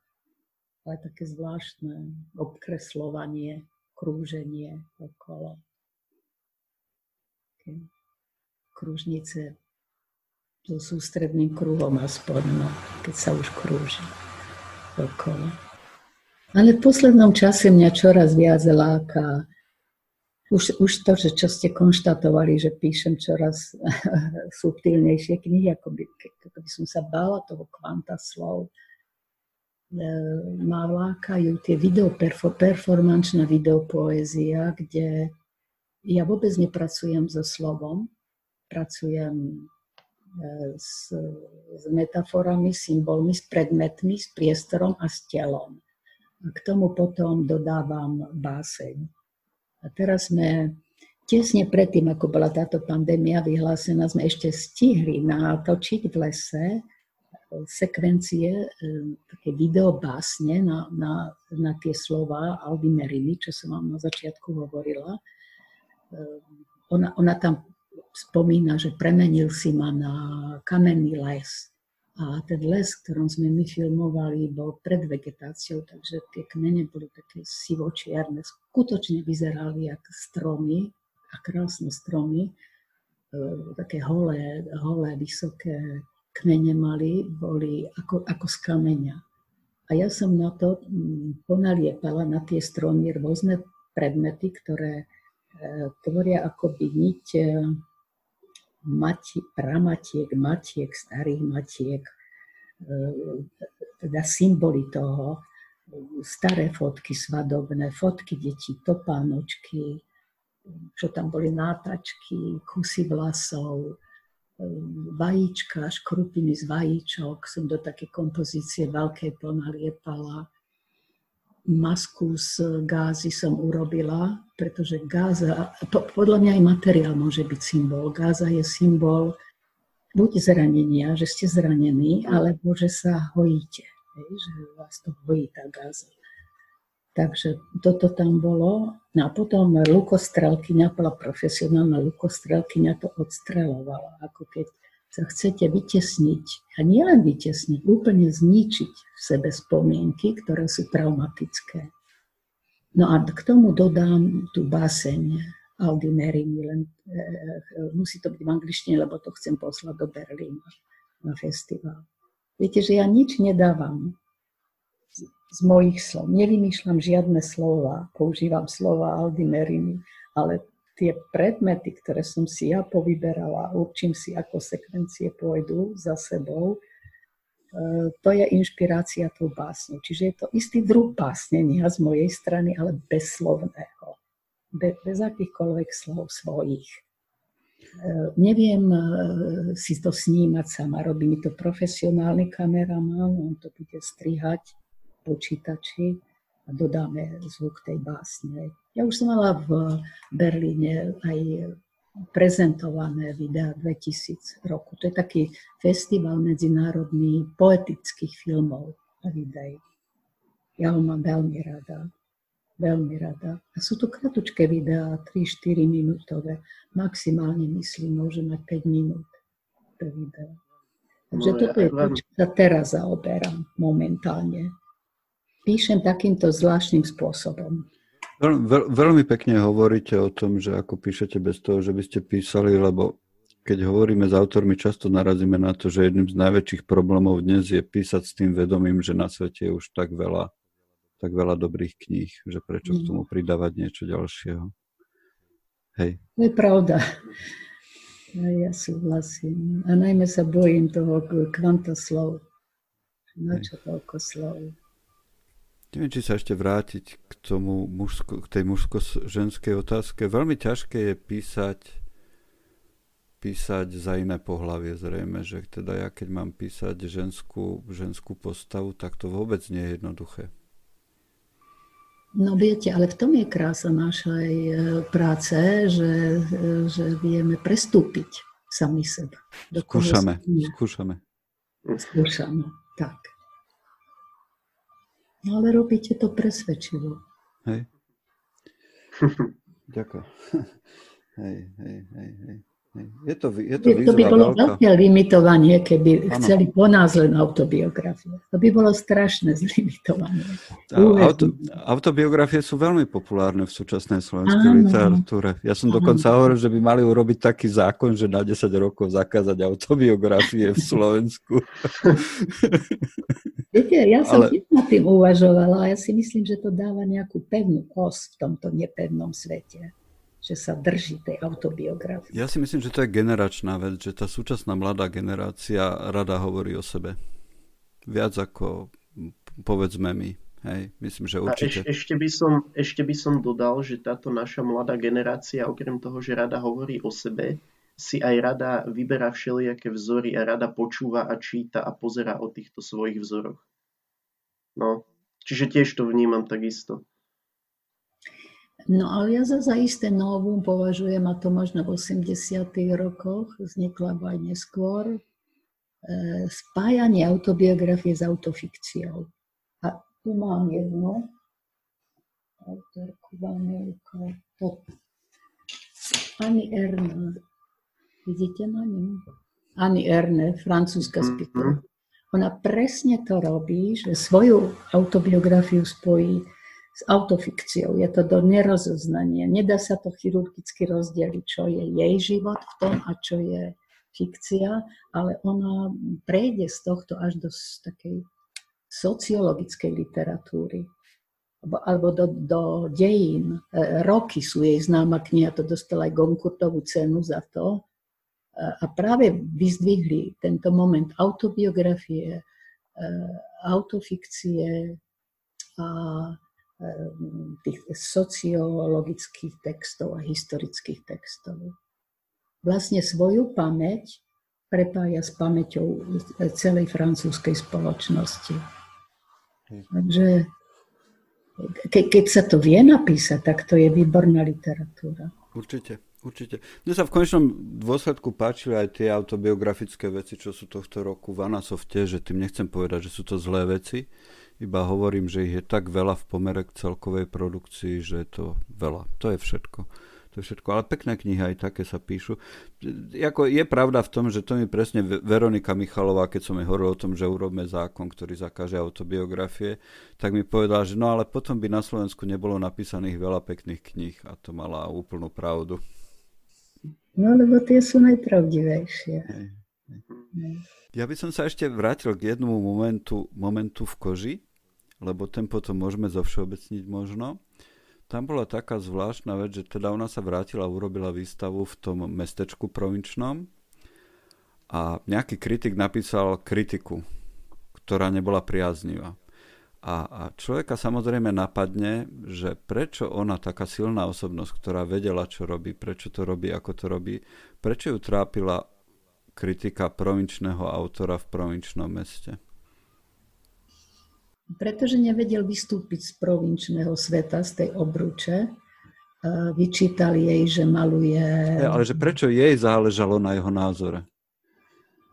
ale také zvláštne obkreslovanie, krúženie okolo. Okay. Kružnice so sústredným kruhom aspoň, no, keď sa už krúži okolo. Ale v poslednom čase mňa čoraz viac láka už, už to, že čo ste konštatovali, že píšem čoraz <laughs> subtilnejšie knihy, ako by, ako by som sa bála toho kvanta slov, e, ma lákajú tie video, performančná videopoézia, kde ja vôbec nepracujem so slovom, pracujem e, s, s metaforami, symbolmi, s predmetmi, s priestorom a s telom. K tomu potom dodávam báseň. A teraz sme tesne predtým, ako bola táto pandémia vyhlásená, sme ešte stihli natočiť v lese e, sekvencie, e, také videobásne na, na, na tie slova Aldy Meriny, čo som vám na začiatku hovorila. Ona, ona tam spomína, že premenil si ma na kamenný les. A ten les, ktorom sme my filmovali, bol pred vegetáciou, takže tie kmene boli také sivočiarne. Skutočne vyzerali ako stromy a krásne stromy. E, také holé, holé, vysoké kmene mali, boli ako, ako z kameňa. A ja som na to mm, ponaliepala na tie stromy rôzne predmety, ktoré e, tvoria akoby niť e, mati, pramatiek, matiek, starých matiek, e, teda symboly toho, staré fotky svadobné, fotky detí, topánočky, čo tam boli nátačky, kusy vlasov, e, vajíčka, škrupiny z vajíčok, som do také kompozície veľkej ponaliepala masku z gázy som urobila, pretože gáza, podľa mňa aj materiál môže byť symbol. Gáza je symbol buď zranenia, že ste zranení, alebo že sa hojíte, že vás to hojí tá gáza. Takže toto tam bolo. No a potom lukostrelkyňa, bola profesionálna lukostrelkyňa, to odstrelovala, ako keď sa chcete vytesniť, a nielen vytesniť, úplne zničiť v sebe spomienky, ktoré sú traumatické. No a k tomu dodám tú báseň Aldi Merini, len e, musí to byť v angličtine, lebo to chcem poslať do Berlína na festival. Viete, že ja nič nedávam z, z mojich slov. Nevymýšľam žiadne slova, používam slova Aldi Merini, ale tie predmety, ktoré som si ja povyberala, určím si, ako sekvencie pôjdu za sebou, e, to je inšpirácia tou básňou. Čiže je to istý druh básnenia z mojej strany, ale bezslovného. Be, bez akýchkoľvek slov svojich. E, neviem e, si to snímať sama, robí mi to profesionálny kameraman, on to bude strihať počítači dodáme zvuk tej básne. Ja už som mala v Berlíne aj prezentované videa 2000 roku. To je taký festival medzinárodný poetických filmov a videí. Ja ho mám veľmi rada. Veľmi rada. A sú to kratučké videá, 3-4 minútové. Maximálne myslím, môže mať 5 minút to video. Takže no, toto je to, čo sa teraz zaoberám momentálne. Píšem takýmto zvláštnym spôsobom. Veľ, veľ, veľmi pekne hovoríte o tom, že ako píšete bez toho, že by ste písali, lebo keď hovoríme s autormi, často narazíme na to, že jedným z najväčších problémov dnes je písať s tým vedomím, že na svete je už tak veľa, tak veľa dobrých kníh, že prečo k tomu pridávať niečo ďalšieho. Hej. To je pravda. <laughs> Ja súhlasím. A najmä sa bojím toho kvanta slov. Na čo toľko slov? Neviem, či sa ešte vrátiť k tomu mužsko, k tej mužsko-ženskej otázke. Veľmi ťažké je písať písať za iné pohlavie zrejme, že teda ja keď mám písať ženskú, ženskú postavu, tak to vôbec nie je jednoduché. No viete, ale v tom je krása našej e, práce, že, e, že vieme prestúpiť sami seba. Skúšame, skúšame. Skúšame, tak. No ale robíte to presvedčivo. Hej. <laughs> Ďakujem. <laughs> Hej, hej, hej, hej. Je to, je to, to by bolo veľká. veľké limitovanie, keby ano. chceli po nás len autobiografie. To by bolo strašné <laughs> zlimitovanie. Auto, autobiografie sú veľmi populárne v súčasnej slovenskej ano. literatúre. Ja som ano. dokonca hovoril, že by mali urobiť taký zákon, že na 10 rokov zakázať autobiografie v Slovensku. <laughs> Viete, ja som Ale... nad tým uvažovala a ja si myslím, že to dáva nejakú pevnú os v tomto nepevnom svete že sa drží tej autobiografie. Ja si myslím, že to je generačná vec, že tá súčasná mladá generácia rada hovorí o sebe. Viac ako povedzme my. Hej, myslím, že určite. A eš, ešte, by som, ešte by som dodal, že táto naša mladá generácia, okrem toho, že rada hovorí o sebe, si aj rada vyberá všelijaké vzory a rada počúva a číta a pozera o týchto svojich vzoroch. No, čiže tiež to vnímam takisto. No ale ja za, za isté novum považujem, a to možno v 80. rokoch, vznikla aj neskôr, e, spájanie autobiografie s autofikciou. A tu mám jednu autorku v Amerike. To, Ani Erne. Vidíte na ňu? Ani Erne, francúzska mm-hmm. spisovateľka. Ona presne to robí, že svoju autobiografiu spojí s autofikciou. Je to do nerozoznania. Nedá sa to chirurgicky rozdeliť, čo je jej život v tom a čo je fikcia, ale ona prejde z tohto až do takej sociologickej literatúry alebo do, do dejín. E, roky sú jej známa kniha, to dostala aj Gonkurtovú cenu za to. E, a práve vyzdvihli tento moment autobiografie, e, autofikcie a tých sociologických textov a historických textov. Vlastne svoju pamäť prepája s pamäťou celej francúzskej spoločnosti. Takže ke, keď sa to vie napísať, tak to je výborná literatúra. Určite, určite. Mne sa v konečnom dôsledku páčili aj tie autobiografické veci, čo sú tohto roku v Anasofte, že tým nechcem povedať, že sú to zlé veci, iba hovorím, že ich je tak veľa v pomere k celkovej produkcii, že je to veľa. To je všetko. To je všetko. Ale pekné knihy aj také sa píšu. Jako je pravda v tom, že to mi presne Veronika Michalová, keď som jej hovoril o tom, že urobme zákon, ktorý zakáže autobiografie, tak mi povedala, že no ale potom by na Slovensku nebolo napísaných veľa pekných kníh a to mala úplnú pravdu. No lebo tie sú najpravdivejšie. Hej. Ja by som sa ešte vrátil k jednomu momentu, momentu v koži, lebo ten potom môžeme zovšeobecniť možno. Tam bola taká zvláštna vec, že teda ona sa vrátila a urobila výstavu v tom mestečku provinčnom a nejaký kritik napísal kritiku, ktorá nebola priaznivá. A, a človeka samozrejme napadne, že prečo ona, taká silná osobnosť, ktorá vedela, čo robí, prečo to robí, ako to robí, prečo ju trápila kritika provinčného autora v provinčnom meste? Pretože nevedel vystúpiť z provinčného sveta, z tej obruče vyčítali jej, že maluje... Ale že prečo jej záležalo na jeho názore?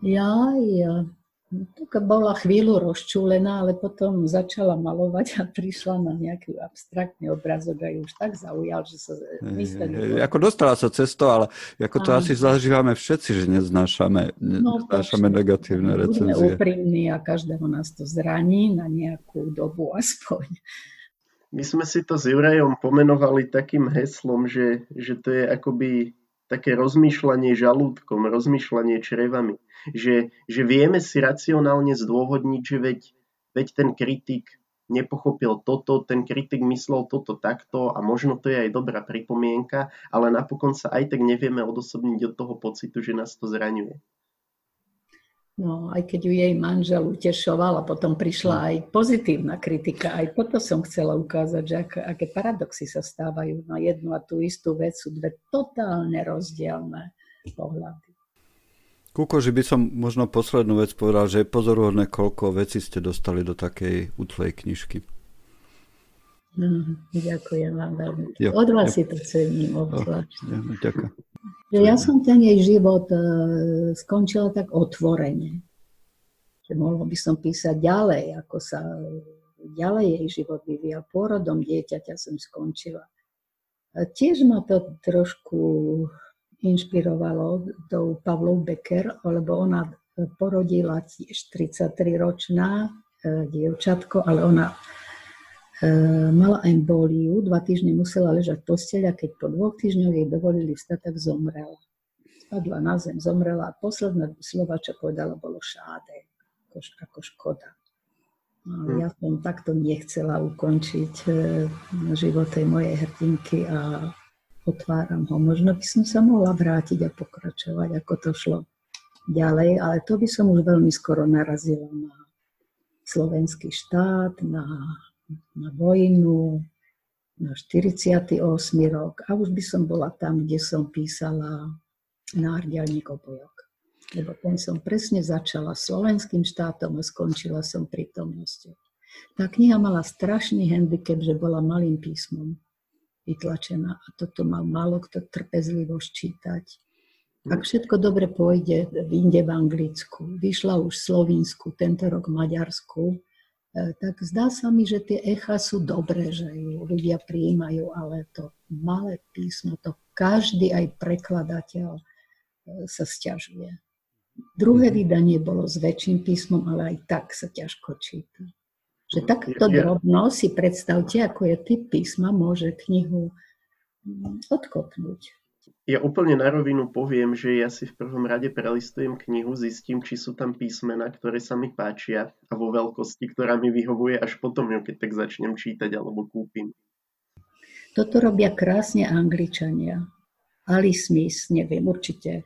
Ja, ja. Tak bola chvíľu rozčúlená, ale potom začala malovať a prišla na nejaký abstraktný obrazok a ju už tak zaujal, že sa mysleli... Ako dostala sa cesto, ale ako to Aj. asi zažívame všetci, že neznášame, no, neznášame no, negatívne recenzie. Budeme úprimní a každého nás to zraní na nejakú dobu aspoň. My sme si to s Jurajom pomenovali takým heslom, že, že to je akoby také rozmýšľanie žalúdkom, rozmýšľanie črevami. Že, že vieme si racionálne zdôvodniť, že veď, veď ten kritik nepochopil toto, ten kritik myslel toto takto a možno to je aj dobrá pripomienka, ale napokon sa aj tak nevieme odosobniť od toho pocitu, že nás to zraňuje. No, aj keď ju jej manžel utešoval a potom prišla hm. aj pozitívna kritika. Aj toto som chcela ukázať, že ak, aké paradoxy sa stávajú na jednu a tú istú vec. Sú dve totálne rozdielne pohľady. Kúko, že by som možno poslednú vec povedal, že je pozoruhodné, koľko vecí ste dostali do takej utlej knižky. Mm, ďakujem vám veľmi. Jo, Od vás jo. si to cením obzvlášť. ďakujem. Ja som ten jej život uh, skončila tak otvorene. Že mohla by som písať ďalej, ako sa ďalej jej život vyvíjal. Pôrodom dieťaťa som skončila. A tiež ma to trošku inšpirovalo tou Pavlou Becker, lebo ona porodila tiež 33-ročná e, dievčatko, ale ona E, mala emboliu, dva týždne musela ležať v posteli a keď po dvoch týždňoch jej dovolili vstať, tak zomrela. Spadla na zem, zomrela a posledné slova, čo povedala, bolo šáde, ako, ako škoda. Hm. ja som takto nechcela ukončiť e, život tej mojej hrdinky a otváram ho. Možno by som sa mohla vrátiť a pokračovať, ako to šlo ďalej, ale to by som už veľmi skoro narazila na slovenský štát, na na vojnu, na 48. rok a už by som bola tam, kde som písala nárdialník opojok. Lebo ten som presne začala slovenským štátom a skončila som prítomnosťou. Tá kniha mala strašný handicap, že bola malým písmom vytlačená a toto mal málo kto trpezlivo čítať. Ak všetko dobre pôjde, vyjde v Anglicku. Vyšla už v Slovinsku, tento rok v Maďarsku E, tak zdá sa mi, že tie echa sú dobré, že ju ľudia prijímajú, ale to malé písmo, to každý aj prekladateľ e, sa stiažuje. Druhé mhm. vydanie bolo s väčším písmom, ale aj tak sa ťažko číta. Že takto drobno si predstavte, ako je typ písma, môže knihu mm, odkopnúť. Ja úplne na rovinu poviem, že ja si v prvom rade prelistujem knihu, zistím, či sú tam písmena, ktoré sa mi páčia a vo veľkosti, ktorá mi vyhovuje, až potom ju keď tak začnem čítať alebo kúpim. Toto robia krásne Angličania. Ali Smith, neviem, určite e,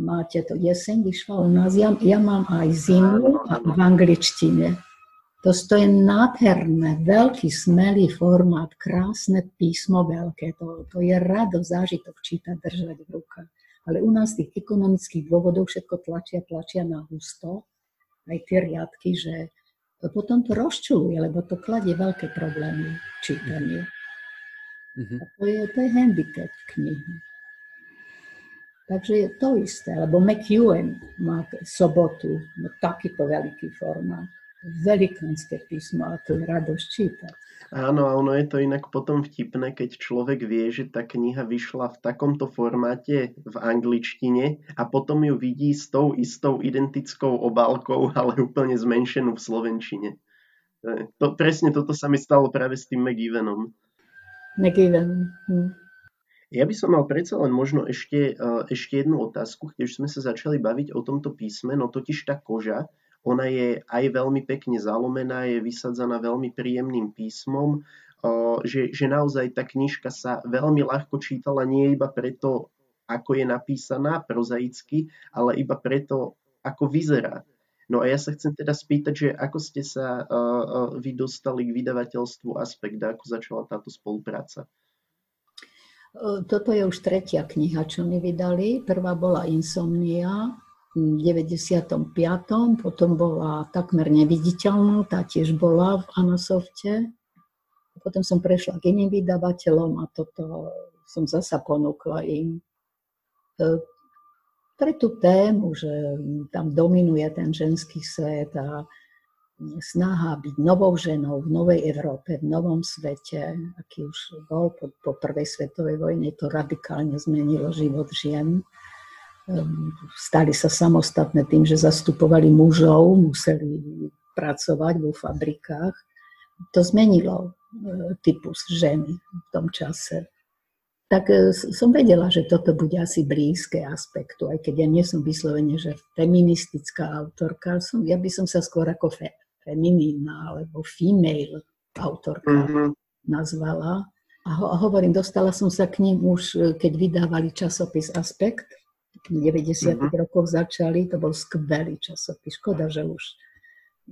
máte to jeseň, vyšla u nás. Ja, ja mám aj zimu a v angličtine. To, je nádherné, veľký, smelý formát, krásne písmo veľké. To, to je rado zážitok čítať, držať v rukách. Ale u nás tých ekonomických dôvodov všetko tlačia, tlačia na husto, aj tie riadky, že potom to rozčuluje, lebo to kladie veľké problémy čítaniu. Mm-hmm. A to je, to je handicap knihy. Takže je to isté, lebo McEwen má sobotu, no takýto veľký formát velikánske písmo a to je radosť čítať. Áno, a ono je to inak potom vtipné, keď človek vie, že tá kniha vyšla v takomto formáte v angličtine a potom ju vidí s tou istou identickou obálkou, ale úplne zmenšenú v slovenčine. To, presne toto sa mi stalo práve s tým McGivenom. McGiven. Hm. Ja by som mal predsa len možno ešte, e, ešte jednu otázku, keď už sme sa začali baviť o tomto písme, no totiž tá koža, ona je aj veľmi pekne zalomená, je vysadzaná veľmi príjemným písmom, že, že naozaj tá knižka sa veľmi ľahko čítala nie iba preto, ako je napísaná prozaicky, ale iba preto, ako vyzerá. No a ja sa chcem teda spýtať, že ako ste sa uh, vy dostali k vydavateľstvu Aspekt ako začala táto spolupráca? Toto je už tretia kniha, čo mi vydali. Prvá bola Insomnia, 95. Potom bola takmer neviditeľná, tá tiež bola v Anasofte. potom som prešla k iným vydavateľom a toto som zasa ponúkla im. E, pre tú tému, že tam dominuje ten ženský svet a snaha byť novou ženou v novej Európe, v novom svete, aký už bol po, po prvej svetovej vojne, to radikálne zmenilo život žien. Ehm, stali sa samostatné tým, že zastupovali mužov, museli pracovať vo fabrikách. To zmenilo e, typus ženy v tom čase tak e, som vedela, že toto bude asi blízke aspektu, aj keď ja nie som vyslovene, že feministická autorka, som, ja by som sa skôr ako fe, feminína alebo female autorka mm-hmm. nazvala. A, ho, a hovorím, dostala som sa k ním už, e, keď vydávali časopis Aspekt. V 90. Mm-hmm. rokoch začali, to bol skvelý časopis. Škoda, že už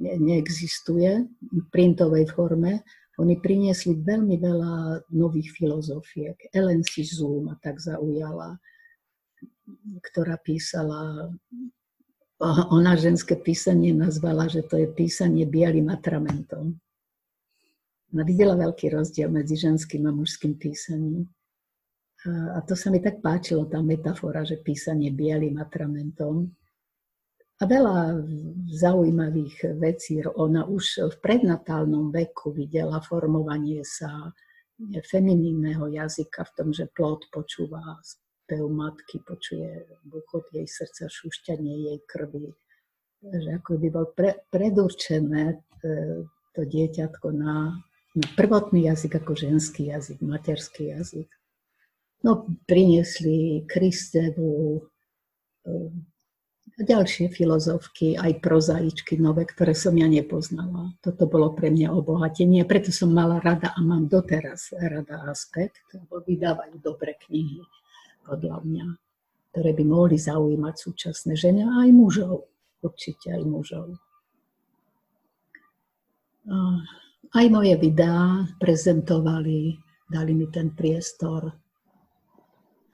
ne, neexistuje v printovej forme oni priniesli veľmi veľa nových filozofiek. Ellen Sizu ma tak zaujala, ktorá písala, ona ženské písanie nazvala, že to je písanie bielým atramentom. Ona videla veľký rozdiel medzi ženským a mužským písaním. A to sa mi tak páčilo, tá metafora, že písanie bielým atramentom a veľa zaujímavých vecí. Ona už v prednatálnom veku videla formovanie sa feminínneho jazyka v tom, že plod počúva spev matky, počuje buchot jej srdca, šušťanie jej krvi. Že ako by bol pre, predurčené e, to dieťatko na, na prvotný jazyk ako ženský jazyk, materský jazyk. No, priniesli Kristevu e, ďalšie filozofky, aj prozaičky nové, ktoré som ja nepoznala. Toto bolo pre mňa obohatenie, preto som mala rada a mám doteraz rada aspekt, lebo vydávajú dobré knihy, podľa mňa, ktoré by mohli zaujímať súčasné ženy a aj mužov. Určite aj mužov. Aj moje videá prezentovali, dali mi ten priestor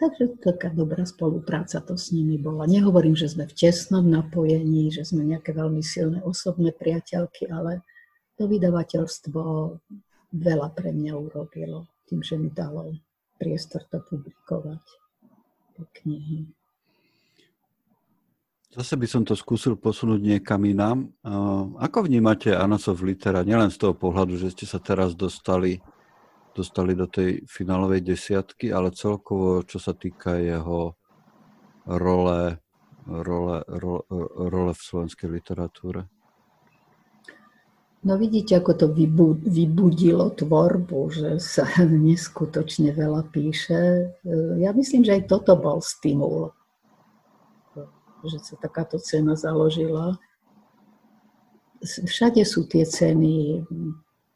Takže taká dobrá spolupráca to s nimi bola. Nehovorím, že sme v tesnom napojení, že sme nejaké veľmi silné osobné priateľky, ale to vydavateľstvo veľa pre mňa urobilo tým, že mi dalo priestor to publikovať, tie knihy. Zase by som to skúsil posunúť niekam inám. Ako vnímate Anasov litera, nielen z toho pohľadu, že ste sa teraz dostali dostali do tej finálovej desiatky, ale celkovo, čo sa týka jeho role, role, role, role v slovenskej literatúre? No vidíte, ako to vybudilo tvorbu, že sa <laughs> neskutočne veľa píše. Ja myslím, že aj toto bol stimul, že sa takáto cena založila. Všade sú tie ceny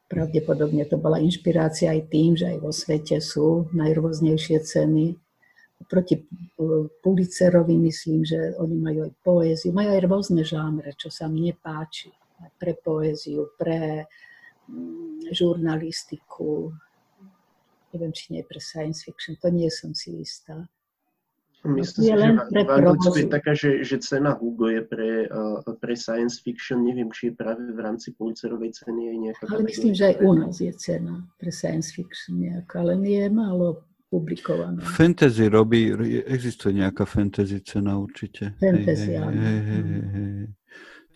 Pravdepodobne to bola inšpirácia aj tým, že aj vo svete sú najrôznejšie ceny. Proti Pulitzerovi myslím, že oni majú aj poéziu, majú aj rôzne žánre, čo sa mne páči. Pre poéziu, pre mm, žurnalistiku, neviem, či nie pre science fiction, to nie som si istá. Myslím si, že v Anglicku je taká, že, že cena Hugo je pre, uh, pre science fiction. Neviem, či je práve v rámci Pulitzerovej ceny aj nejaká... Ale myslím, že aj u nás je cena pre science fiction nejaká, ale nie je málo publikovaná. Fantasy robí, existuje nejaká fantasy cena určite. Fantasy, áno. Hej, hej, hej,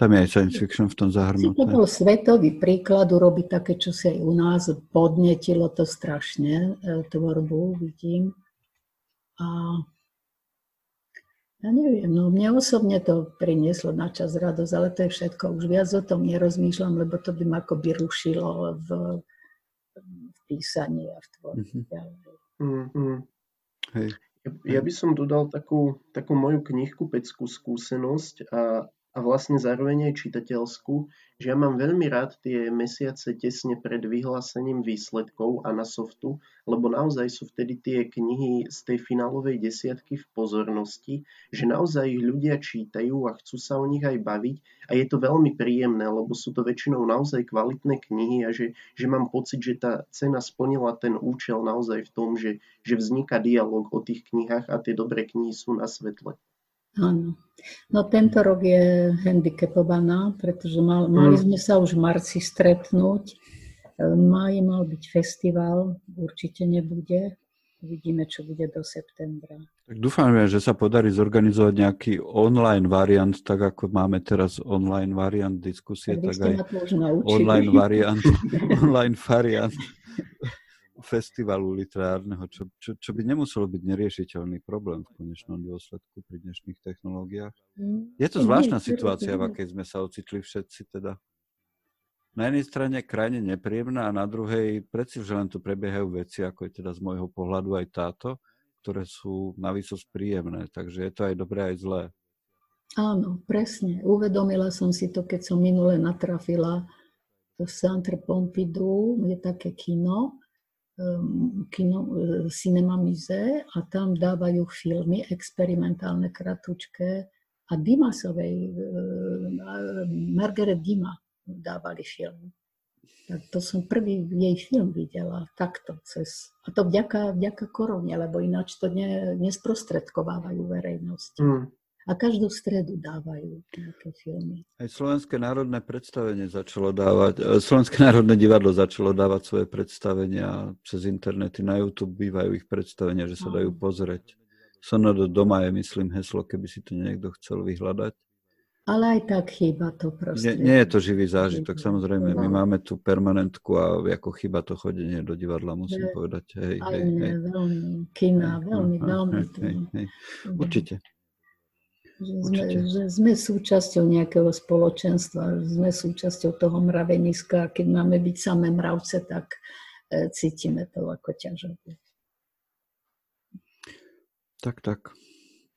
Tam je aj science fiction v tom zahrnuté. To bol svetový príklad urobiť také, čo si aj u nás podnetilo to strašne, e, tvorbu, vidím. A ja neviem, no mne osobne to prinieslo na čas radosť, ale to je všetko. Už viac o tom nerozmýšľam, lebo to by ma akoby rušilo v, v písaní a v tvorbe. Mm-hmm. Mm-hmm. Hej. Ja, ja by som dodal takú, takú moju knihku Peckú skúsenosť a a vlastne zároveň aj čitateľskú, že ja mám veľmi rád tie mesiace tesne pred vyhlásením výsledkov a na softu, lebo naozaj sú vtedy tie knihy z tej finálovej desiatky v pozornosti, že naozaj ich ľudia čítajú a chcú sa o nich aj baviť a je to veľmi príjemné, lebo sú to väčšinou naozaj kvalitné knihy a že, že mám pocit, že tá cena splnila ten účel naozaj v tom, že, že vzniká dialog o tých knihách a tie dobré knihy sú na svetle. Áno. No tento rok je handicapovaná, pretože mal, mali mm. sme sa už v marci stretnúť Maj mal byť festival, určite nebude. Uvidíme, čo bude do septembra. Tak dúfam, že sa podarí zorganizovať nejaký online variant, tak ako máme teraz online variant diskusie, tak, tak aj online variant, <laughs> online variant festivalu literárneho, čo, čo, čo by nemuselo byť neriešiteľný problém v konečnom dôsledku pri dnešných technológiách. Mm. Je to zvláštna situácia, v akej sme sa ocitli všetci teda na jednej strane krajine nepríjemná a na druhej predsi, že len tu prebiehajú veci, ako je teda z môjho pohľadu aj táto, ktoré sú navíc príjemné. Takže je to aj dobré, aj zlé. Áno, presne. Uvedomila som si to, keď som minule natrafila v Centre Pompidou, je také kino, kino uh, Cinema Musée a tam dávajú filmy experimentálne, kratučké a Dimasovej, uh, Margaret Dima dávali film. Tak to som prvý jej film videla takto cez... A to vďaka, vďaka korone, lebo ináč to ne, nesprostredkovávajú verejnosti. Mm. A každú stredu dávajú nejaké filmy. Aj Slovenské národné predstavenie začalo dávať, e, Slovenské <laughs> národné divadlo začalo dávať svoje predstavenia cez internety. Na YouTube bývajú ich predstavenia, že sa dajú pozrieť. Sonodo doma je, myslím, heslo, keby si to niekto chcel vyhľadať. Ale aj tak chýba to proste. Nie, nie je to živý zážitok, samozrejme. My máme tu permanentku a ako chyba to chodenie do divadla, musím je, povedať. Hej, aj hej, mne, hej. veľmi, kina, hej, veľmi, hej, veľmi. Hej, hej, hej. Určite. Že sme, že sme súčasťou nejakého spoločenstva, sme súčasťou toho mraveniska a keď máme byť samé mravce, tak e, cítime to ako ťažobu. Tak, tak.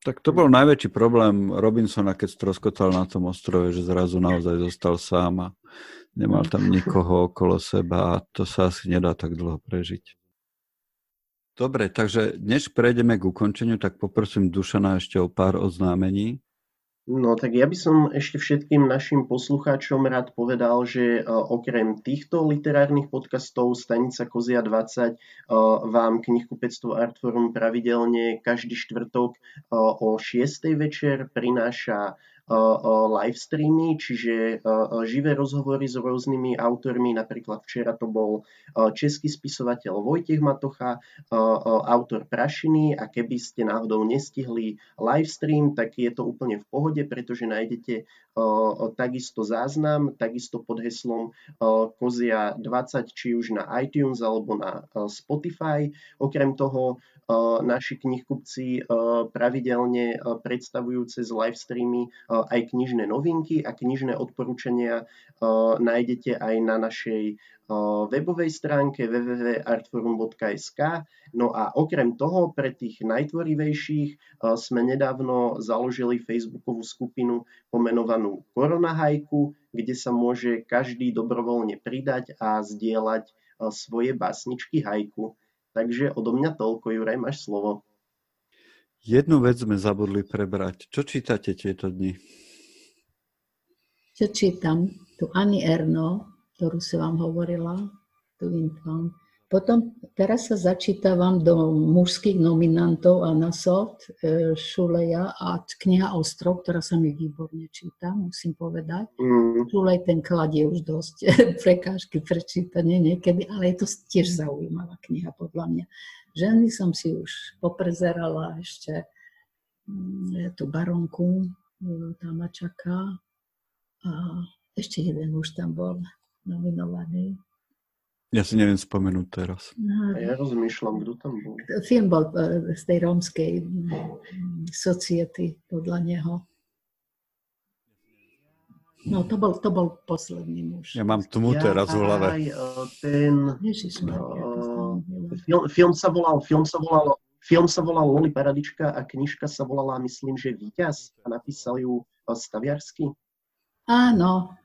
Tak to bol najväčší problém Robinsona, keď stroskotal na tom ostrove, že zrazu naozaj zostal sám a nemal tam nikoho okolo seba a to sa asi nedá tak dlho prežiť. Dobre, takže než prejdeme k ukončeniu, tak poprosím Dušana ešte o pár oznámení. No tak ja by som ešte všetkým našim poslucháčom rád povedal, že e, okrem týchto literárnych podcastov Stanica Kozia 20 e, vám knihkupectvo Artforum pravidelne každý štvrtok e, o 6. večer prináša live streamy, čiže živé rozhovory s rôznymi autormi. Napríklad včera to bol český spisovateľ Vojtech Matocha, autor Prašiny a keby ste náhodou nestihli live stream, tak je to úplne v pohode, pretože nájdete takisto záznam, takisto pod heslom Kozia 20, či už na iTunes alebo na Spotify. Okrem toho naši knihkupci pravidelne predstavujú cez live streamy aj knižné novinky a knižné odporúčania nájdete aj na našej webovej stránke www.artforum.sk. No a okrem toho, pre tých najtvorivejších sme nedávno založili facebookovú skupinu pomenovanú Korona Hajku, kde sa môže každý dobrovoľne pridať a zdieľať svoje básničky hajku. Takže odo mňa toľko, Juraj, máš slovo. Jednu vec sme zabudli prebrať. Čo čítate tieto dni? Čo čítam? Tu Ani Erno, ktorú som vám hovorila, tu vám. Potom teraz sa začítavam do mužských nominantov a na soft e, Šuleja a kniha Ostrov, ktorá sa mi výborne číta, musím povedať. Mm. Šulej ten kladie už dosť <laughs> prekážky pre čítanie niekedy, ale je to tiež zaujímavá kniha podľa mňa. Ženy som si už poprezerala ešte mm, tú baronku, e, tam ma čaká. A ešte jeden už tam bol nominovaný. Ja si neviem spomenúť teraz. No, ja rozmýšľam, kto tam bol. Film bol e, z tej rómskej mm, society podľa neho. No, to bol, to bol posledný muž. Ja mám tmu ja, teraz v hlave. Aj, e, ten, Ježiš, uh, film, film, sa volal, film sa volal, film sa volal Loli Paradička a knižka sa volala, myslím, že Víťaz a napísal ju Staviarsky. Áno,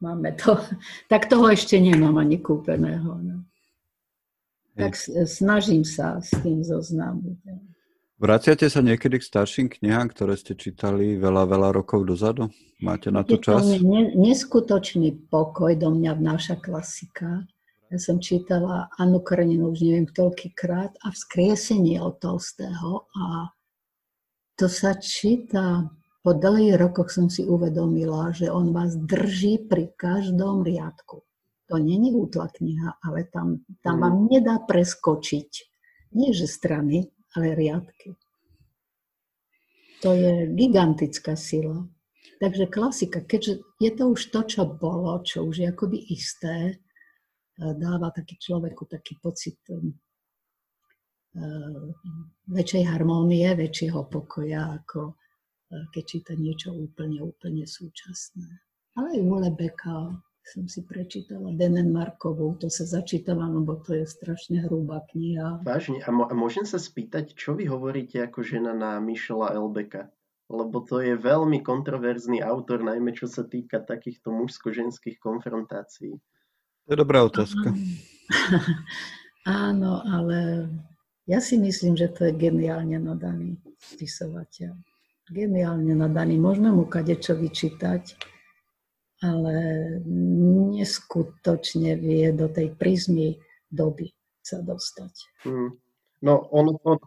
máme to. <laughs> Tak toho ešte nemám ani kúpeného. No. Tak snažím sa s tým zoznámiť. Vraciate sa niekedy k starším knihám, ktoré ste čítali veľa, veľa rokov dozadu? Máte na to čas? Je to neskutočný pokoj do mňa vnáša klasika. Ja som čítala Anu Kareninu už neviem toľkýkrát a vzkriesenie od Tolstého a to sa číta po dlhých rokoch som si uvedomila, že on vás drží pri každom riadku. To není útla kniha, ale tam, tam Mm. vám nedá preskočiť. Nie že strany, ale riadky. To je gigantická sila. Takže klasika, keďže je to už to, čo bolo, čo už je akoby isté, dáva taký človeku taký pocit um, eh, väčšej harmónie, väčšieho pokoja, ako eh, keď číta niečo úplne, úplne súčasné. Ale aj u Lebeka som si prečítala Denenmarkovú, to sa začítala, lebo to je strašne hrubá kniha. Vážne. A, mo- a môžem sa spýtať, čo vy hovoríte ako žena na Michela Elbeka? Lebo to je veľmi kontroverzný autor, najmä čo sa týka takýchto mužsko-ženských konfrontácií. To je dobrá otázka. <laughs> Áno, ale ja si myslím, že to je geniálne nadaný spisovateľ. Geniálne nadaný. Môžeme mu kadečo vyčítať, ale neskutočne vie do tej prizmy doby sa dostať. Hmm. No, on, on,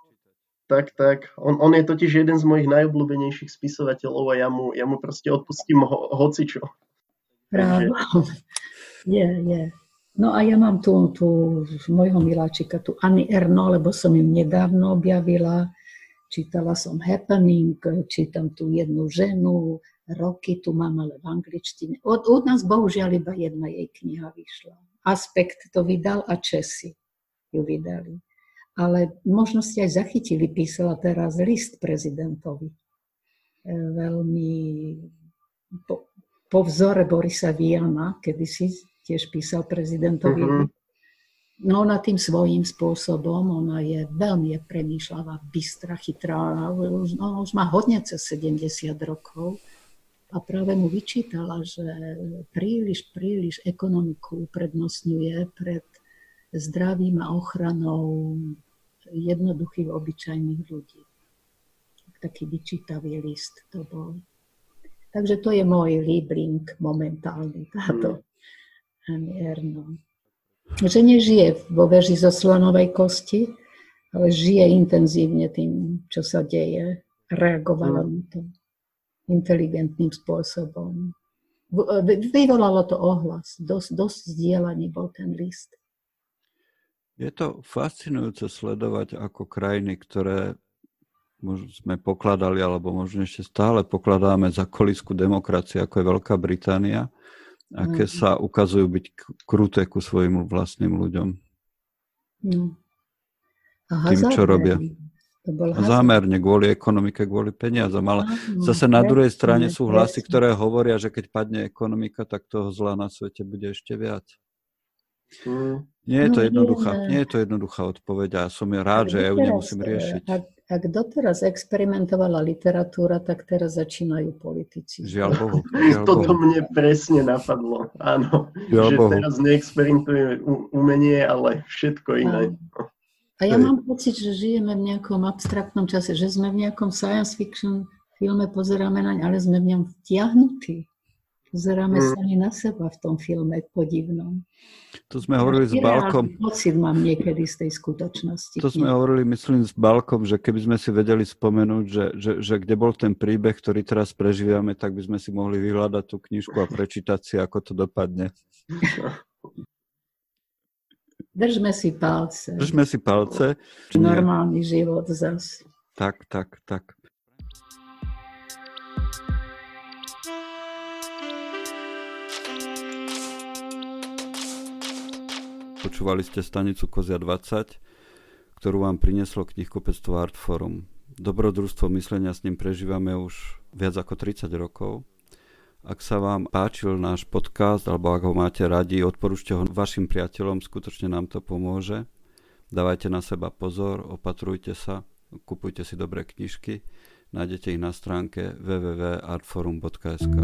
tak, tak. On, on je totiž jeden z mojich najobľúbenejších spisovateľov a ja mu, ja mu proste odpustím ho, hocičo. Právo. <laughs> Je, je. No a ja mám tu, tu môjho miláčika, tu Anny Erno, lebo som im nedávno objavila. Čítala som Happening, čítam tu jednu ženu, roky tu mám, ale v angličtine. Od, od nás bohužiaľ iba jedna jej kniha vyšla. Aspekt to vydal a Česi ju vydali. Ale možno ste aj zachytili, písala teraz list prezidentovi. E, Veľmi po, po vzore Borisa Viana, kedy si tiež písal prezidentovi. Mhm. No ona tým svojím spôsobom, ona je veľmi je premýšľavá, bystrá, chytrá, už, no, už má hodne cez 70 rokov a práve mu vyčítala, že príliš, príliš ekonomiku uprednostňuje pred zdravím a ochranou jednoduchých, obyčajných ľudí. Taký vyčítavý list to bol. Takže to je môj líbling momentálny, táto Annie Erno. Že nežije vo veži zo slonovej kosti, ale žije intenzívne tým, čo sa deje. Reagovala na to inteligentným spôsobom. Vyvolalo to ohlas. Dosť, dosť zdieľaný bol ten list. Je to fascinujúce sledovať, ako krajiny, ktoré možno sme pokladali, alebo možno ešte stále pokladáme za kolisku demokracie, ako je Veľká Británia, aké Mhm. sa ukazujú byť kruté ku svojim vlastným ľuďom. No. A Tým, čo robia. To bol zámerne, kvôli ekonomike, kvôli peniazom. Ale zase na druhej strane sú hlasy, ktoré hovoria, že keď padne ekonomika, tak toho zla na svete bude ešte viac. Hmm. Nie je to No, jednoduchá, je. nie je to jednoduchá odpoveď a som ja rád, že ja ju nemusím riešiť. Ak, doteraz experimentovala literatúra, tak teraz začínajú politici. Žiaľ Bohu. <laughs> Žiaľ Toto Bohu. mne presne napadlo. Áno, Žiaľ že Bohu. teraz neexperimentuje umenie, ale všetko iné. A ja Hej. mám pocit, že žijeme v nejakom abstraktnom čase, že sme v nejakom science fiction filme, pozeráme naň, ale sme v ňom vtiahnutí. Pozeráme Mm. sami na seba v tom filme podivnom. To sme hovorili s Balkom. pocit mám niekedy z tej skutočnosti. To sme hovorili, myslím, s Balkom, že keby sme si vedeli spomenúť, že, že, že kde bol ten príbeh, ktorý teraz prežívame, tak by sme si mohli vyhľadať tú knižku a prečítať si, ako to dopadne. Držme si palce. Držme si palce. Normálny život zas. Tak, tak, tak. Počúvali ste stanicu Kozia 20, ktorú vám prinieslo knihkupectvo Artforum. Dobrodružstvo myslenia s ním prežívame už viac ako 30 rokov. Ak sa vám páčil náš podcast, alebo ak ho máte radi, odporúčte ho vašim priateľom, skutočne nám to pomôže. Dávajte na seba pozor, opatrujte sa, kupujte si dobré knižky, nájdete ich na stránke www.artforum.sk.